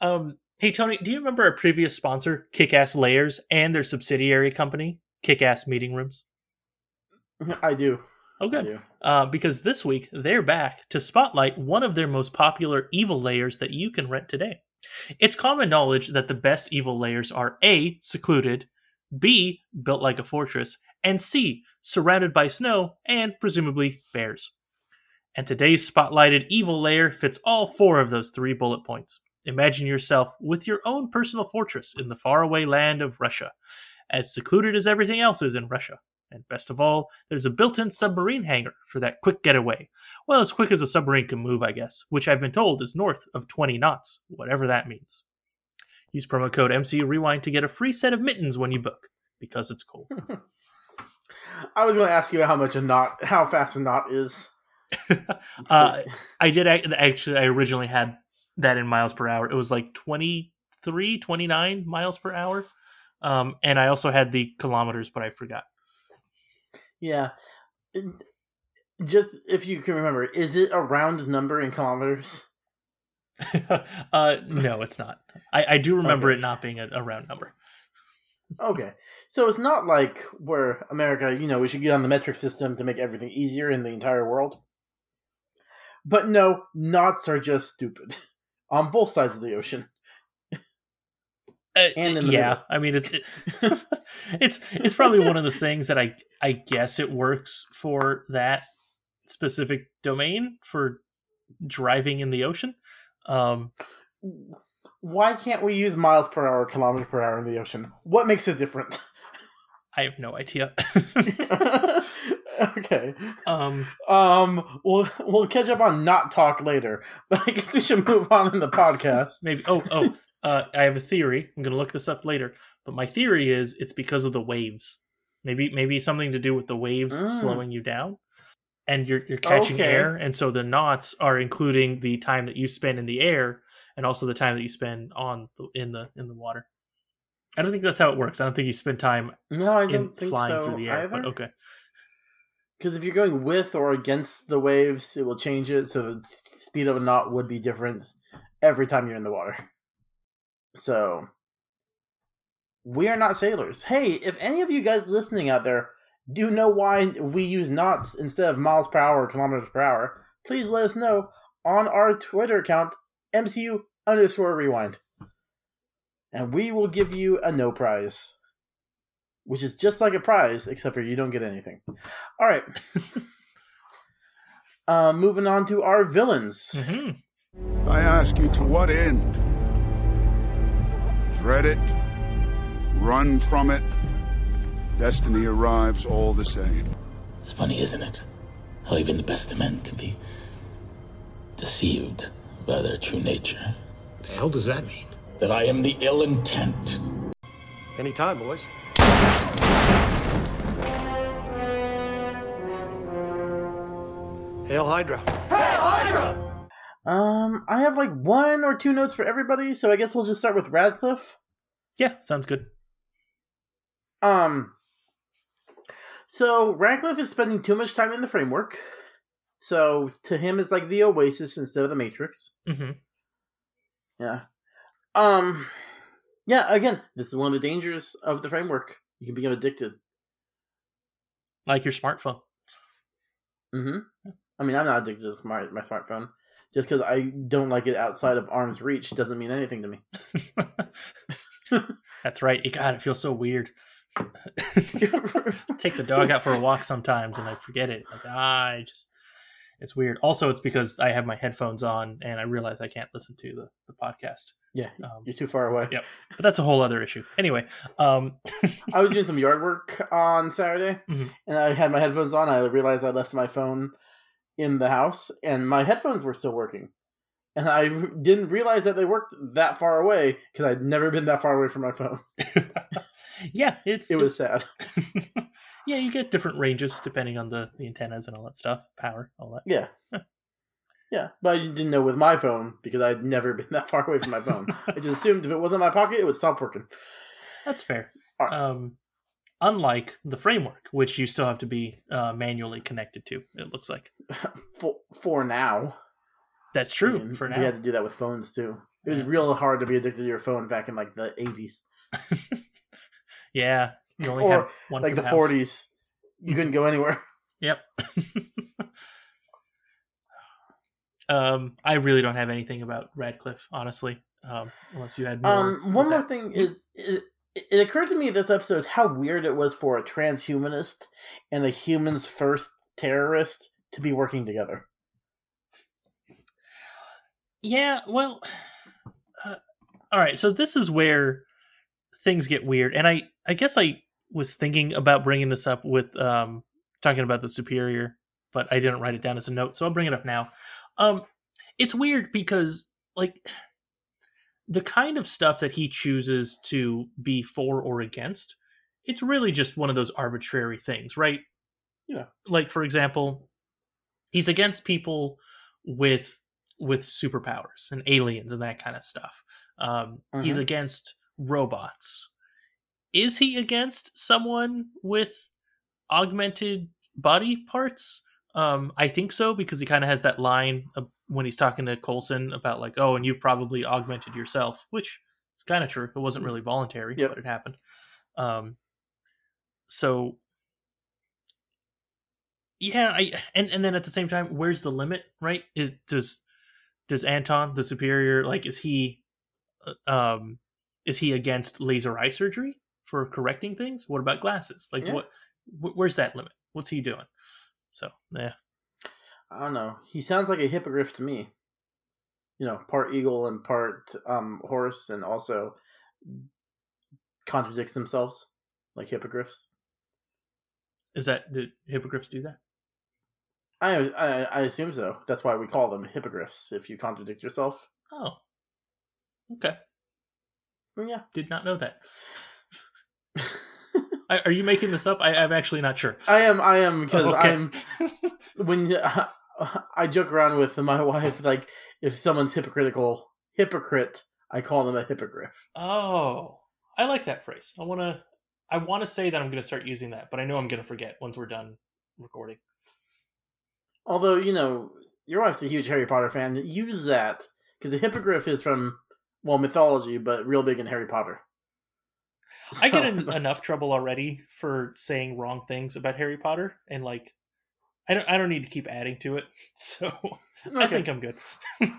Um, hey Tony, do you remember our previous sponsor, Kick-Ass Layers, and their subsidiary company, Kick-Ass Meeting Rooms? I do. Oh, good. Uh, because this week they're back to spotlight one of their most popular evil layers that you can rent today. It's common knowledge that the best evil layers are A, secluded, B, built like a fortress, and C, surrounded by snow and presumably bears. And today's spotlighted evil layer fits all four of those three bullet points. Imagine yourself with your own personal fortress in the faraway land of Russia, as secluded as everything else is in Russia. And best of all, there's a built in submarine hangar for that quick getaway. Well, as quick as a submarine can move, I guess, which I've been told is north of 20 knots, whatever that means. Use promo code MCU Rewind to get a free set of mittens when you book, because it's cold. I was going to ask you how much a knot, how fast a knot is. uh, I did actually, I originally had that in miles per hour. It was like 23, 29 miles per hour. Um, and I also had the kilometers, but I forgot. Yeah. Just if you can remember, is it a round number in kilometers? uh, no, it's not. I, I do remember Okay. it not being a, a round number. Okay. So it's not like where America, you know, we should get on the metric system to make everything easier in the entire world. But no, knots are just stupid on both sides of the ocean. Uh, And in the yeah. I mean it's it, it's it's probably one of those things that I I guess it works for that specific domain for driving in the ocean. Um, Why can't we use miles per hour, kilometers per hour in the ocean? What makes it different? I have no idea. okay. um, Um, we'll we'll catch up on not talk later, but I guess we should move on in the podcast. maybe. Oh, oh. Uh, I have a theory. I'm gonna look this up later. But my theory is it's because of the waves. Maybe maybe something to do with the waves Mm. slowing you down, and you're you're catching Okay. air, and so the knots are including the time that you spend in the air, and also the time that you spend on the, in the in the water. I don't think that's how it works. I don't think you spend time No, I don't think flying so through the air. either. But okay, Because if you're going with or against the waves, it will change it. So the speed of a knot would be different every time you're in the water. So we are not sailors. Hey, if any of you guys listening out there do know why we use knots instead of miles per hour or kilometers per hour, please let us know on our Twitter account, MCU underscore rewind. And we will give you a no prize. Which is just like a prize, except for you don't get anything. All right. uh, moving on to our villains. hmm I ask you to what end? Dread it? Run from it? Destiny arrives all the same. It's funny, isn't it? How even the best of men can be deceived by their true nature. The hell does that mean? That I am the ill intent. Any time, boys. Hail Hydra! Hail Hydra. Um, I have like one or two notes for everybody, so I guess we'll just start with Radcliffe. yeah, sounds good. Um, so Radcliffe is spending too much time in the framework. So to him, it's like the Oasis instead of the Matrix. hmm Yeah. Um, yeah. Again, this is one of the dangers of the framework. You can become addicted. Like your smartphone. Mm-hmm. I mean, I'm not addicted to my my smartphone. Just because I don't like it outside of arm's reach doesn't mean anything to me. That's right. It, God, it feels so weird. Take the dog out for a walk sometimes, and I forget it. Like ah, I just, it's weird. Also, it's because I have my headphones on, and I realize I can't listen to the the podcast. Yeah, Um, you're too far away. Yep. But that's a whole other issue. Anyway, um, I was doing some yard work on Saturday, Mhm. and I had my headphones on. I realized I left my phone in the house, and my headphones were still working. And I didn't realize that they worked that far away because I'd never been that far away from my phone. yeah, it's It was sad. yeah, you get different ranges depending on the the antennas and all that stuff, power, all that. Yeah. Yeah, but I didn't know with my phone because I'd never been that far away from my phone. I just assumed if it wasn't in my pocket, it would stop working. That's fair. Right. Um, unlike the framework, which you still have to be uh, manually connected to. It looks like For, for now. that's true And for We had to do that with phones too. It was real hard to be addicted to your phone back in like the 80s. Yeah, you only Or had one like the 40s. You couldn't go anywhere. Yep. um, I really don't have anything about Radcliffe, honestly. Um, unless you had more. Um, one more that. thing is it, it occurred to me this episode how weird it was for a transhumanist and a human's first terrorist to be working together. Yeah, well, uh, all right. So this is where things get weird, and I, I guess I was thinking about bringing this up with um talking about the superior, but I didn't write it down as a note, so I'll bring it up now. Um, it's weird because like the kind of stuff that he chooses to be for or against, it's really just one of those arbitrary things, right? Yeah. Like for example, he's against people with with superpowers and aliens and that kind of stuff. Um, He's Mhm. against robots. Is he against someone with augmented body parts? Um, I think so because he kind of has that line of, when he's talking to Coulson about like, oh, and you've probably augmented yourself, which is kind of true. It wasn't really voluntary, Yep. but it happened. Um, so yeah, I and and then at the same time, where's the limit? Right? Is does does Anton the superior like is he uh, um is he against laser eye surgery for correcting things? What about glasses? Like Yeah. what wh- where's that limit? What's he doing? So yeah, I don't know. He sounds like a hippogriff to me. You know, part eagle and part um, horse, and also contradicts themselves like hippogriffs. is that did hippogriffs do that? I, I I assume so. That's why we call them hippogriffs. If you contradict yourself, Oh, okay, Mm, yeah. did not know that. I- Are you making this up? I, I'm actually not sure. I am. I am because Okay. I'm. When I joke around with my wife, like if someone's hypocritical, hypocrite, I call them a hippogriff. Oh, I like that phrase. I want to. I want to say that I'm going to start using that, but I know I'm going to forget once we're done recording. Although you know your wife's a huge Harry Potter fan, use that because the hippogriff is from well mythology, but real big in Harry Potter. I get So- en- enough trouble already for saying wrong things about Harry Potter, and like, I don't. I don't need to keep adding to it. So I think I'm good.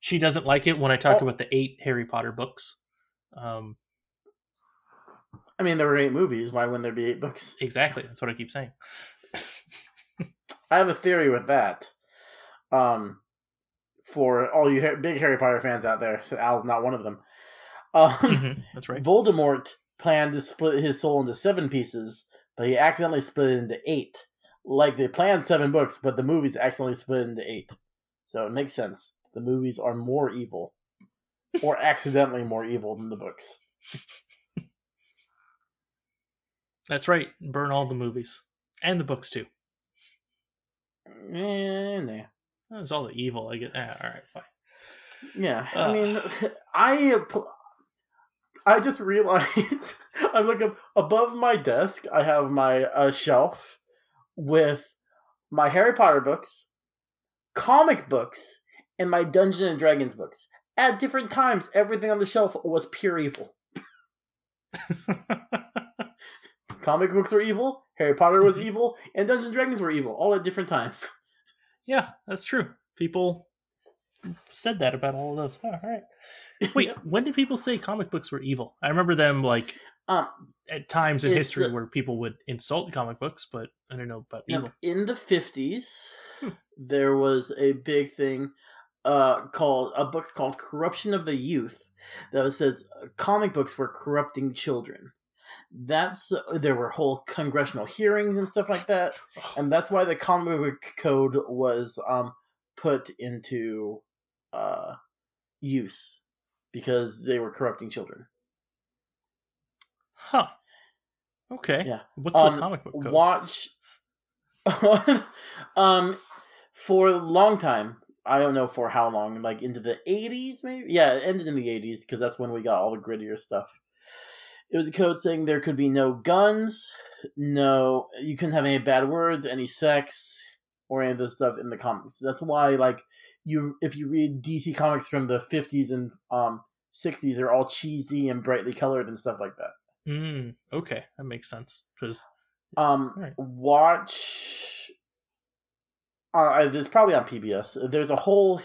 she doesn't like it when I talk Oh. about the eight Harry Potter books. Um, I mean, there were eight movies. Why wouldn't there be eight books? exactly. That's what I keep saying. I have a theory with that. Um, for all you big Harry Potter fans out there, so Al's not one of them. Um, Mhm, that's right. Voldemort planned to split his soul into seven pieces, but he accidentally split it into eight. Like they planned seven books, but the movies accidentally split into eight. So it makes sense. The movies are more evil, or accidentally more evil than the books. That's right. Burn all the movies and the books too. Eh, nah. That was all the evil. I get. Ah, all right, fine. Yeah, I mean, I uh, I just realized I look up above my desk. I have my uh, shelf with my Harry Potter books, comic books, and my Dungeons and Dragons books. At different times, everything on the shelf was pure evil. comic books were evil, Harry Potter was mm-hmm. evil, and Dungeons and Dragons were evil, all at different times. Yeah, that's true. people said that about all of those. Oh, all right. Wait, when did people say comic books were evil? I remember them like Um, at times in history uh, where people would insult comic books, but I don't know about evil. in the 50s, there was a big thing uh, called a book called Corruption of the Youth that says uh, comic books were corrupting children. That's uh, there were whole congressional hearings and stuff like that, and that's why the comic book code was um, put into uh, use because they were corrupting children. Huh. Okay. Yeah. What's Um, the comic book code? Watch. um, for a long time, I don't know for how long, like into the eighties, maybe. Yeah, it ended in the eighties because that's when we got all the grittier stuff. It was a code saying there could be no guns, no, you couldn't have any bad words, any sex, or any of this stuff in the comics. That's why, like, you if you read DC comics from the fifties and um sixties, they're all cheesy and brightly colored and stuff like that. Mm, okay, that makes sense because Um, Right. watch. Uh, it's probably on PBS. There's a whole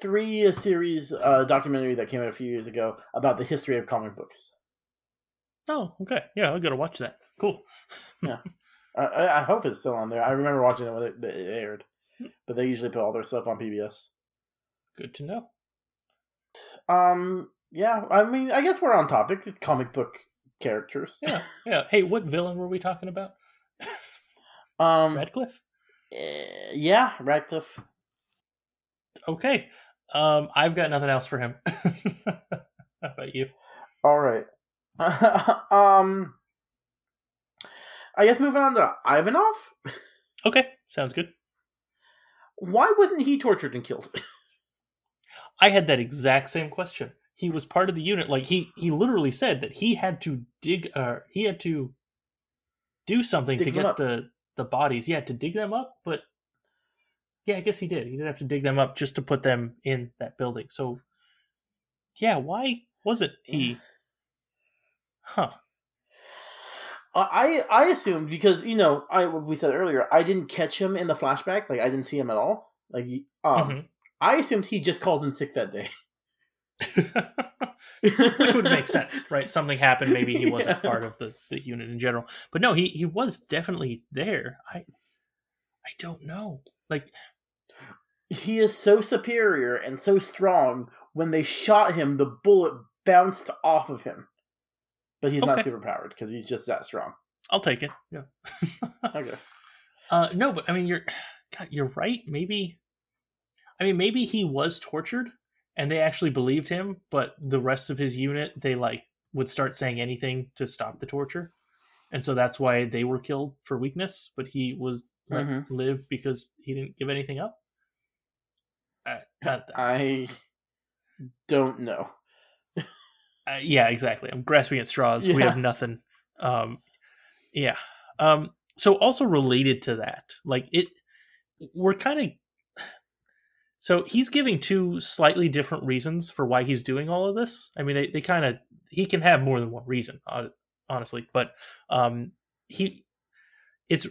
three series uh, documentary that came out a few years ago about the history of comic books. oh, okay, yeah, I'll go to watch that. Cool. I, I I hope it's still on there. I remember watching it when it, it aired, but they usually put all their stuff on PBS. Good to know. Um, yeah, I mean, I guess we're on topic. It's comic book characters. Yeah, yeah. Hey, what villain were we talking about? Um, Radcliffe. eh, yeah, Radcliffe. Okay. Um, I've got nothing else for him. How about you? All right. um, I guess moving on to Ivanov. Okay, sounds good. Why wasn't he tortured and killed? I had that exact same question. He was part of the unit. Like he he literally said that he had to dig. Uh, he had to do something Dig to get up. the the bodies. Yeah, to dig them up. But yeah, I guess he did. He didn't have to dig them up just to put them in that building. So yeah, why wasn't he? Huh. I I assumed because you know I we said earlier I didn't catch him in the flashback. Like I didn't see him at all. Like um, Mhm. I assumed he just called in sick that day. Which would make sense, right? Something happened. Maybe he wasn't Yeah. part of the, the unit in general. But no, he he was definitely there. I I don't know. Like He is so superior and so strong. When they shot him, the bullet bounced off of him. But he's not Okay. superpowered because he's just that strong. I'll take it. Yeah. Okay. Uh, no, but I mean, you're, God, you're right. Maybe, I mean, maybe he was tortured, and they actually believed him, but the rest of his unit, they like would start saying anything to stop the torture, and so that's why they were killed for weakness. But he was let Mhm. live because he didn't give anything up. Uh, that- I don't know. uh, yeah, exactly. I'm grasping at straws. We have nothing. Um, yeah. Um, so also related to that, like it, we're kind of. So he's giving two slightly different reasons for why he's doing all of this. I mean, they, they kind of he can have more than one reason, honestly, but um, he, it's,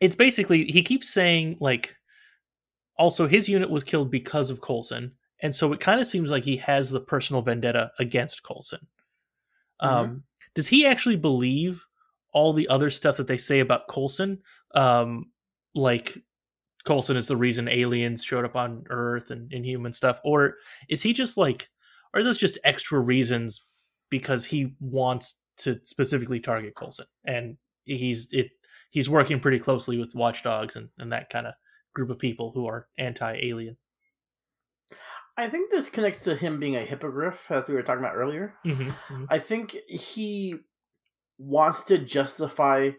it's basically he keeps saying like, also his unit was killed because of Coulson, and so it kind of seems like he has the personal vendetta against Coulson. Um, does he actually believe all the other stuff that they say about Coulson? Um, like Coulson is the reason aliens showed up on Earth and inhuman stuff, or is he just like, are those just extra reasons because he wants to specifically target Coulson and he's it he's working pretty closely with watchdogs and, and that kind of group of people who are anti-alien. I think this connects to him being a hippogriff, as we were talking about earlier. Mm-hmm. I think he wants to justify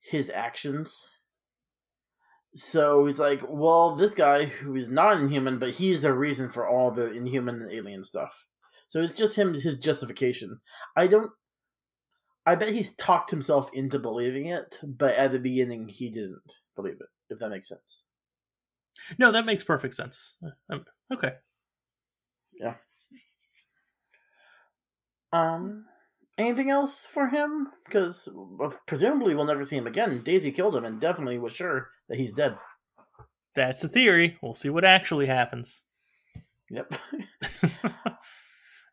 his actions. So he's like, well, this guy who is not inhuman, but he's the reason for all the inhuman and alien stuff. So it's just him, his justification. I don't. I bet he's talked himself into believing it, but at the beginning he didn't believe it, if that makes sense. No, that makes perfect sense. Um, okay. Yeah. Um, anything else for him? Because presumably we'll never see him again. Daisy killed him and definitely was sure that he's dead. that's the theory. We'll see what actually happens. Yep.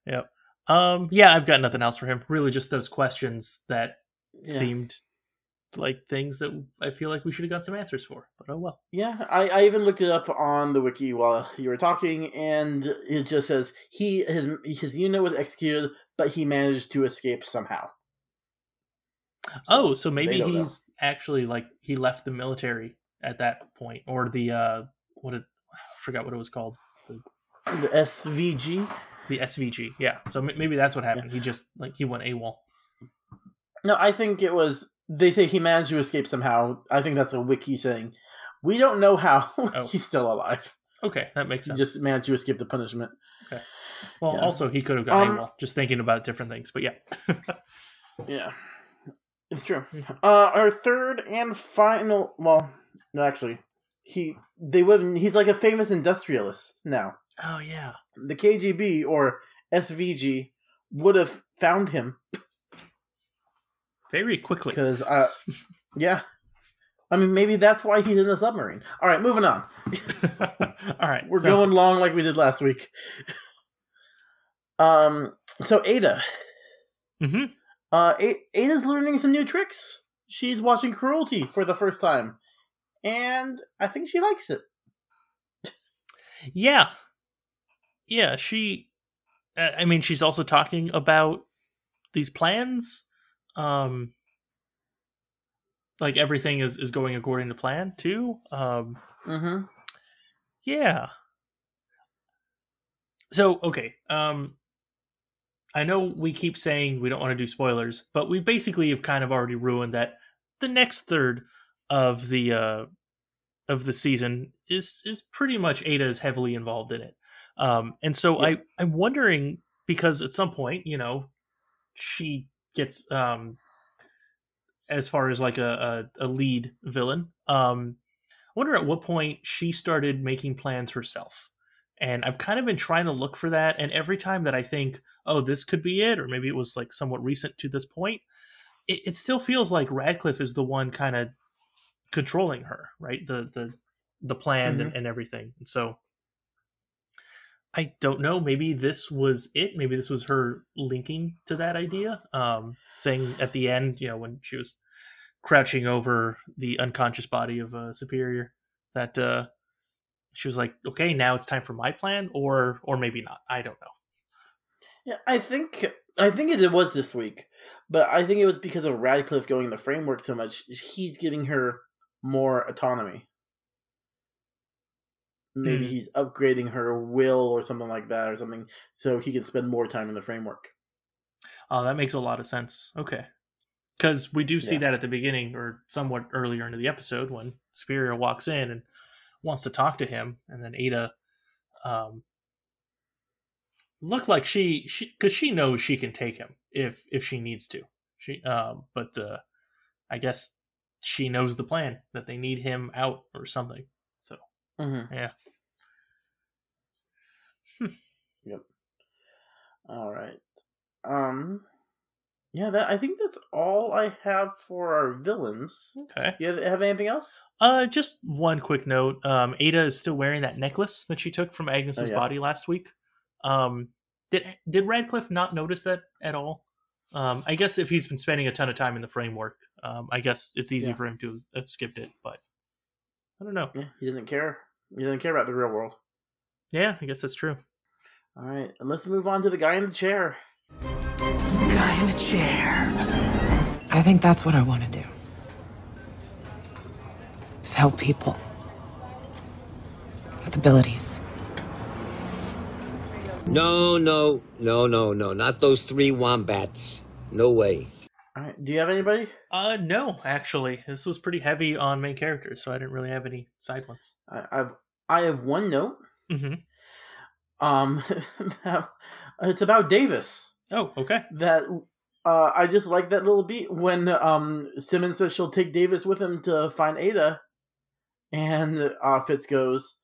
Yep. Um. Yeah, I've got nothing else for him. Really, just those questions that Yeah. seemed like things that I feel like we should have got some answers for. But oh well. Yeah, I, I even looked it up on the wiki while you were talking, and it just says he his his unit was executed, but he managed to escape somehow. oh, so maybe don't know. he's actually like he left the military at that point, or the uh, what is I forgot what it was called. The, The SVG. the SVG. Yeah. So m- maybe that's what happened. He just like he went AWOL. No, I think it was. They say he managed to escape somehow. I think that's a wiki saying we don't know how he's still alive. Okay, that makes He sense. just managed to escape the punishment. Okay. Well, Yeah. also he could have gone Um, AWOL. Just thinking about different things, but yeah. Yeah, it's true. Uh, our third and final. Well, no, actually, he they would. He's like a famous industrialist now. Oh yeah. The KGB or SVG would have found him Very quickly. because, uh, yeah. I mean, maybe that's why he's in the submarine. All right, moving on. All right, We're going long like we did last week. Um, so Ada, hmm uh, A- Ada's learning some new tricks. She's watching Cruelty for the first time, and I think she likes it. Yeah. Yeah, she uh, I mean she's also talking about these plans um like everything is is going according to plan too. Um Mm-hmm. yeah. So, okay, um I know we keep saying we don't want to do spoilers, but we basically have kind of already ruined that the next third of the uh of the season is is pretty much Ada is heavily involved in it. Um and so I I'm wondering because at some point, you know, she gets um as far as like a a, a lead villain. Um I wonder at what point she started making plans herself. And I've kind of been trying to look for that. And every time that I think, oh, this could be it, or maybe it was like somewhat recent to this point, it, it still feels like Radcliffe is the one kind of controlling her, right? The the the plan and, and everything. And so I don't know. Maybe this was it. Maybe this was her linking to that idea. Um, saying at the end, you know, when she was crouching over the unconscious body of a superior, that uh, she was like, "Okay, now it's time for my plan," or or maybe not. I don't know. Yeah, I think I think it was this week, but I think it was because of Radcliffe going in the framework so much. He's giving her more autonomy. Maybe Hmm. he's upgrading her will or something like that, or something, so he can spend more time in the framework. Oh, that makes a lot of sense. Okay. Because we do see Yeah. that at the beginning or somewhat earlier into the episode when Superior walks in and wants to talk to him, and then Ada um, looked like she she because she knows she can take him if if she needs to. She um, but uh, I guess she knows the plan that they need him out or something. So Mm-hmm. yeah, Yep. All right. Um. Yeah, that I think that's all I have for our villains. okay. You have, have anything else? Uh, just one quick note. Um, Ada is still wearing that necklace that she took from Agnes's Oh, yeah. body last week. Um, did did Radcliffe not notice that at all? Um, I guess if he's been spending a ton of time in the framework, um, I guess it's easy Yeah. for him to have skipped it. But I don't know. Yeah, he didn't care. He didn't care about the real world. Yeah, I guess that's true. All right, and let's move on to the guy in the chair. Guy in the chair. I think that's what I want to do. Is help people with abilities. No, no, no, no, no. Not those three wombats. No way. All right, do you have anybody? Uh, no, actually, this was pretty heavy on main characters, so I didn't really have any side ones. I, I've I have one note. Mm-hmm. Um, it's about Davis. Oh, okay. That uh, I just like that little beat when um Simmons says she'll take Davis with him to find Ada, and uh, Fitz goes,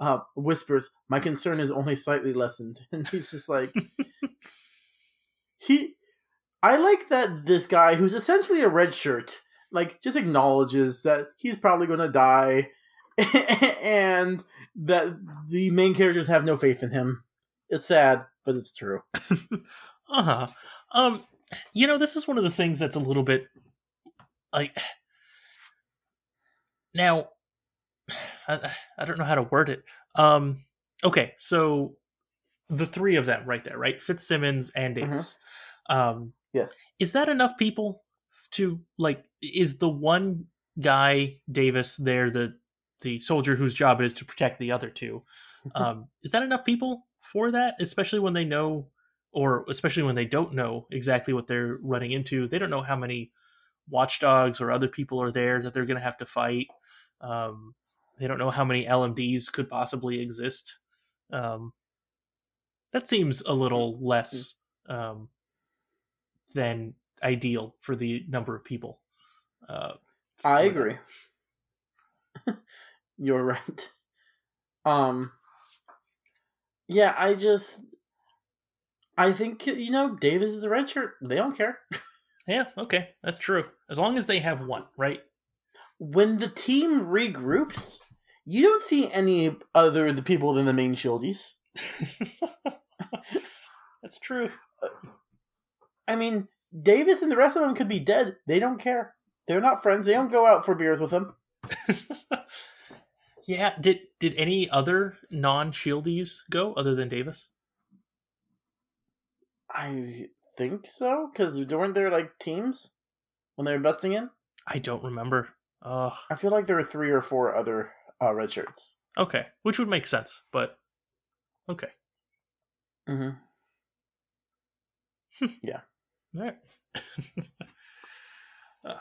uh, whispers, "My concern is only slightly lessened," and he's just like, he. I like that this guy, who's essentially a red shirt, like just acknowledges that he's probably going to die, and that the main characters have no faith in him. It's sad, but it's true. Uh-huh. Um you know, this is one of the things that's a little bit like now I, I don't know how to word it. Um okay, so the three of them right there, right? Fitzsimmons and Davis. Um Yes. is that enough people to like is the one guy Davis there the the soldier whose job it is to protect the other two um is that enough people for that especially when they know or especially when they don't know exactly what they're running into they don't know how many watchdogs or other people are there that they're going to have to fight um they don't know how many LMDs could possibly exist um that seems a little less um than ideal for the number of people. Uh, I agree. You're right. Um Yeah, I just I think you know, Davis is a red shirt. They don't care. Yeah, okay, that's true. As long as they have one, right? When the team regroups, you don't see any other the people than the main shieldies. That's true. I mean, Davis and the rest of them could be dead. They don't care. They're not friends. They don't go out for beers with them. Yeah, did did any other non-shieldies go other than Davis? I think so because weren't there like teams when they were busting in? I don't remember. Uh, I feel like there were three or four other uh, red shirts. okay, which would make sense, but okay. Mm-hmm. yeah. All right.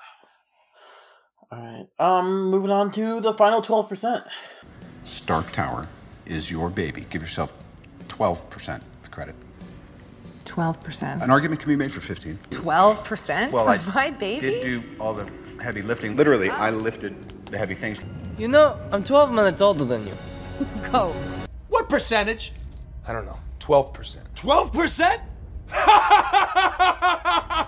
All right. Um, moving on to the final twelve percent. Stark Tower is your baby. Give yourself 12% credit. 12%. An argument can be made for 15. 12%? Well, I My baby? did do all the heavy lifting. Literally, I lifted the heavy things. You know, I'm 12 minutes older than you. Go. What percentage? I don't know. 12%. 12%?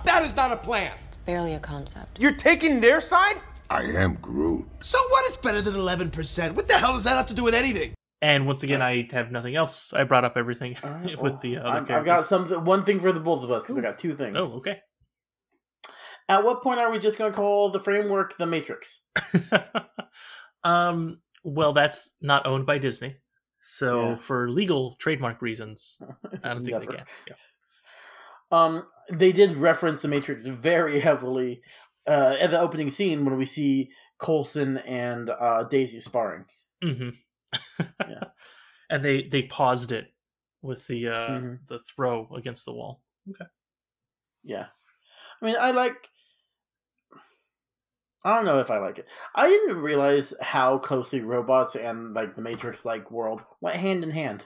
that is not a plan. It's barely a concept. You're taking their side? I am Groot. So what? It's better than 11%. What the hell does that have to do with anything? And once again, I have nothing else. I brought up everything with the other I've, characters. I've got something, one thing for the both of us because I got two things. Oh, okay. At what point are we just going to call the framework the Matrix? Um, well, that's not owned by Disney, so Yeah. for legal trademark reasons, I don't think they can. Yeah. Um, they did reference the Matrix very heavily uh, at the opening scene when we see Coulson and uh, Daisy sparring. hmm Yeah. and they they paused it with the uh Mhm. the throw against the wall. Okay. Yeah. I mean, I like. I don't know if I like it. I didn't realize how closely robots and like the Matrix-like world went hand in hand.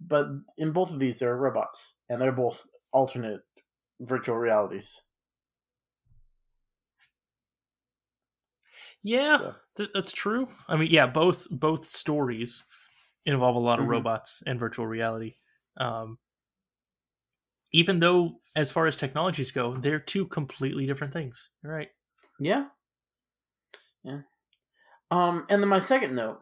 But in both of these, there are robots, and they're both alternate virtual realities. Yeah, th- that's true. I mean, yeah, both both stories involve a lot of Mhm. robots and virtual reality. Um, even though, as far as technologies go, they're two completely different things. You're right. Yeah. Yeah. Um, and then my second note,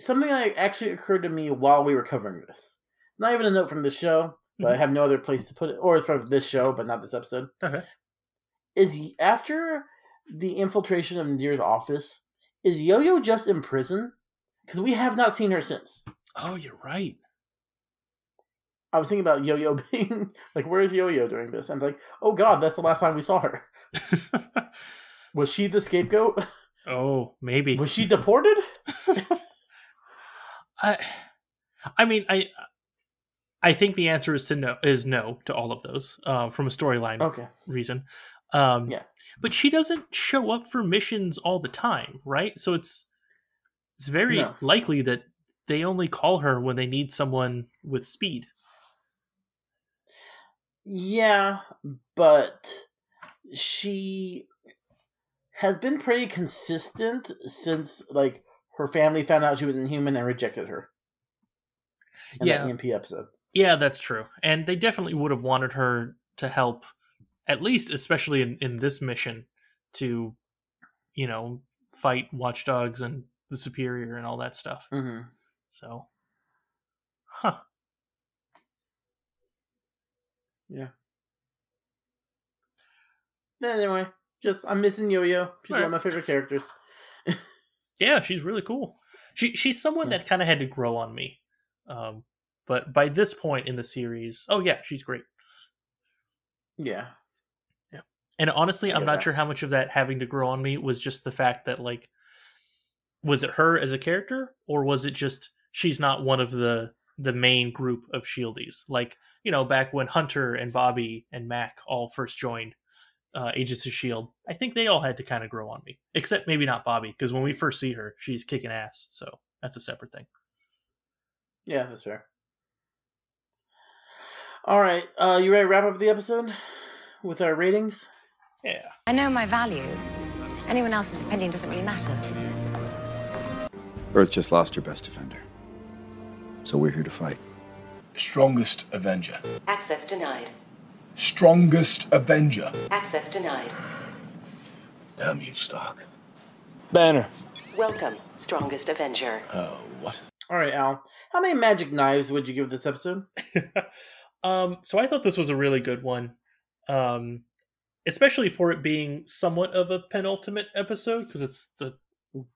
something that actually occurred to me while we were covering this. Not even a note from this show, but I Mhm. have no other place to put it, or it's from this show, but not this episode. Okay. Is after the infiltration of Nadeer's office, is Yo-Yo just in prison? Because we have not seen her since. Oh, you're right. I was thinking about Yo-Yo being like, where is Yo-Yo during this? I'm like, oh god, that's the last time we saw her. Was she the scapegoat? Oh, maybe. Was she deported? I, I mean, I, I think the answer is to no is no to all of those uh, from a storyline Okay. reason. Um, Yeah. but she doesn't show up for missions all the time, right? So it's it's very No. likely that they only call her when they need someone with speed. Yeah, but she has been pretty consistent since like her family found out she was inhuman and rejected her. In Yeah. EMP episode. Yeah, that's true. And they definitely would have wanted her to help, at least, especially in, in this mission, to, you know, fight watchdogs and the superior and all that stuff. Mm-hmm. So, huh? Yeah. Anyway, just I'm missing Yo-Yo. She's one of my favorite characters. Yeah, she's really cool. She she's someone that kind of had to grow on me. Um, but by this point in the series, oh yeah, she's great. Yeah. And honestly, I'm not sure how much of that having to grow on me was just the fact that like was it her as a character or was it just she's not one of the the main group of shieldies like you know back when hunter and bobby and mac all first joined uh, agents of shield i think they all had to kind of grow on me except maybe not bobby because when we first see her she's kicking ass so that's a separate thing Yeah, that's fair. All right, uh, you ready to wrap up the episode with our ratings? Yeah. I know my value. Anyone else's opinion doesn't really matter. Earth just lost her best defender. So we're here to fight. Strongest Avenger. Access denied. Strongest Avenger. Access denied. Damn you, Stark. Banner. Welcome, Strongest Avenger. Oh, what? All right, Al. How many magic knives would you give this episode? Um, so I thought this was a really good one, um, especially for it being somewhat of a penultimate episode because it's the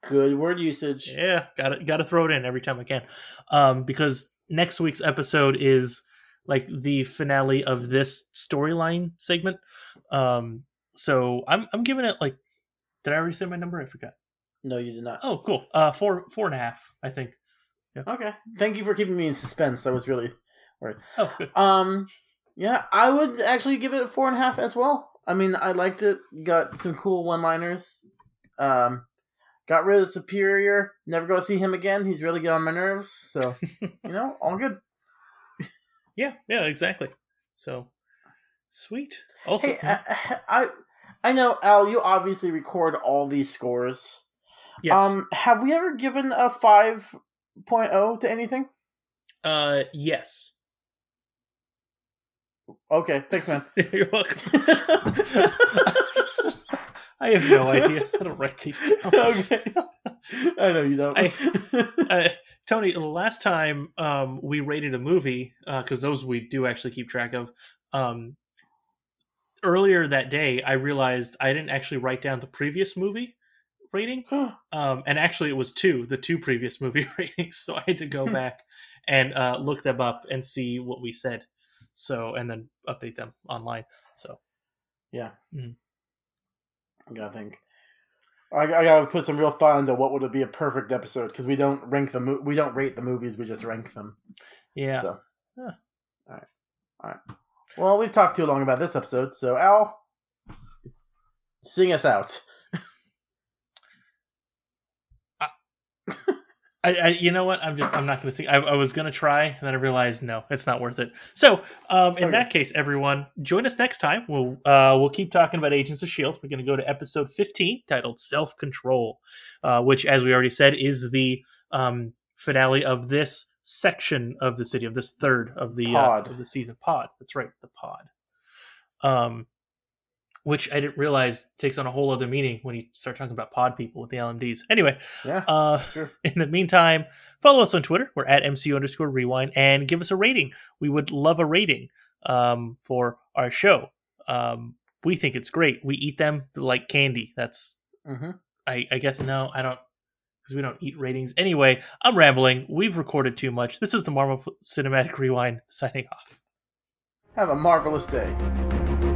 Good word usage. yeah got to got to throw it in every time I can, um, because next week's episode is like the finale of this storyline segment. Um, so I'm I'm giving it like, did I already say my number? I forgot. No, you did not. Oh, cool. Uh, four four and a half, I think. Okay. Thank you for keeping me in suspense. That was really worried. Oh, good. Um, yeah, I would actually give it a four and a half as well. I mean, I liked it. Got some cool one-liners. Um, got rid of Superior. Never go see him again. He's really getting on my nerves. So, you know, all good. Yeah, yeah, exactly. So sweet. Also, Hey, I, I, I know Al. You obviously record all these scores. Yes. Um, have we ever given a 5.0 to anything? uh, yes. Okay, thanks, man. You're welcome. I have no idea. I don't write these down. okay. I know you don't. I, uh, Tony, the last time um, we rated a movie, because those we do actually keep track of, um, earlier that day, I realized I didn't actually write down the previous movie rating. um, and actually, it was two, the two previous movie ratings. So I had to go Hmm. back and uh, look them up and see what we said. So, and then update them online. So, Yeah. Mhm. I gotta think. I, I gotta put some real thought into what would be a perfect episode because we don't rank the mo- we don't rate the movies we just rank them. yeah. So Huh. all right, all right. Well, we've talked too long about this episode, so Al, sing us out. I, I, you know what? I'm just, I'm not going to see. I, I was going to try, and then I realized no, it's not worth it. So, um, in Okay. that case, everyone, join us next time. We'll, uh, we'll keep talking about Agents of Shield. We're going to go to episode 15, titled "Self Control," uh, which, as we already said, is the um, finale of this section of the city, of this third of the uh, of the season pod. That's right, the pod. Um, which I didn't realize takes on a whole other meaning when you start talking about pod people with the LMDs. Anyway, Yeah, uh, sure. in the meantime, follow us on Twitter. We're at MCU underscore rewind and give us a rating. We would love a rating um, for our show. Um, we think it's great. We eat them like candy. That's, Mm-hmm. I, I guess, no, I don't, because we don't eat ratings. Anyway, I'm rambling. We've recorded too much. This is the Marvel Cinematic Rewind signing off. Have a marvelous day.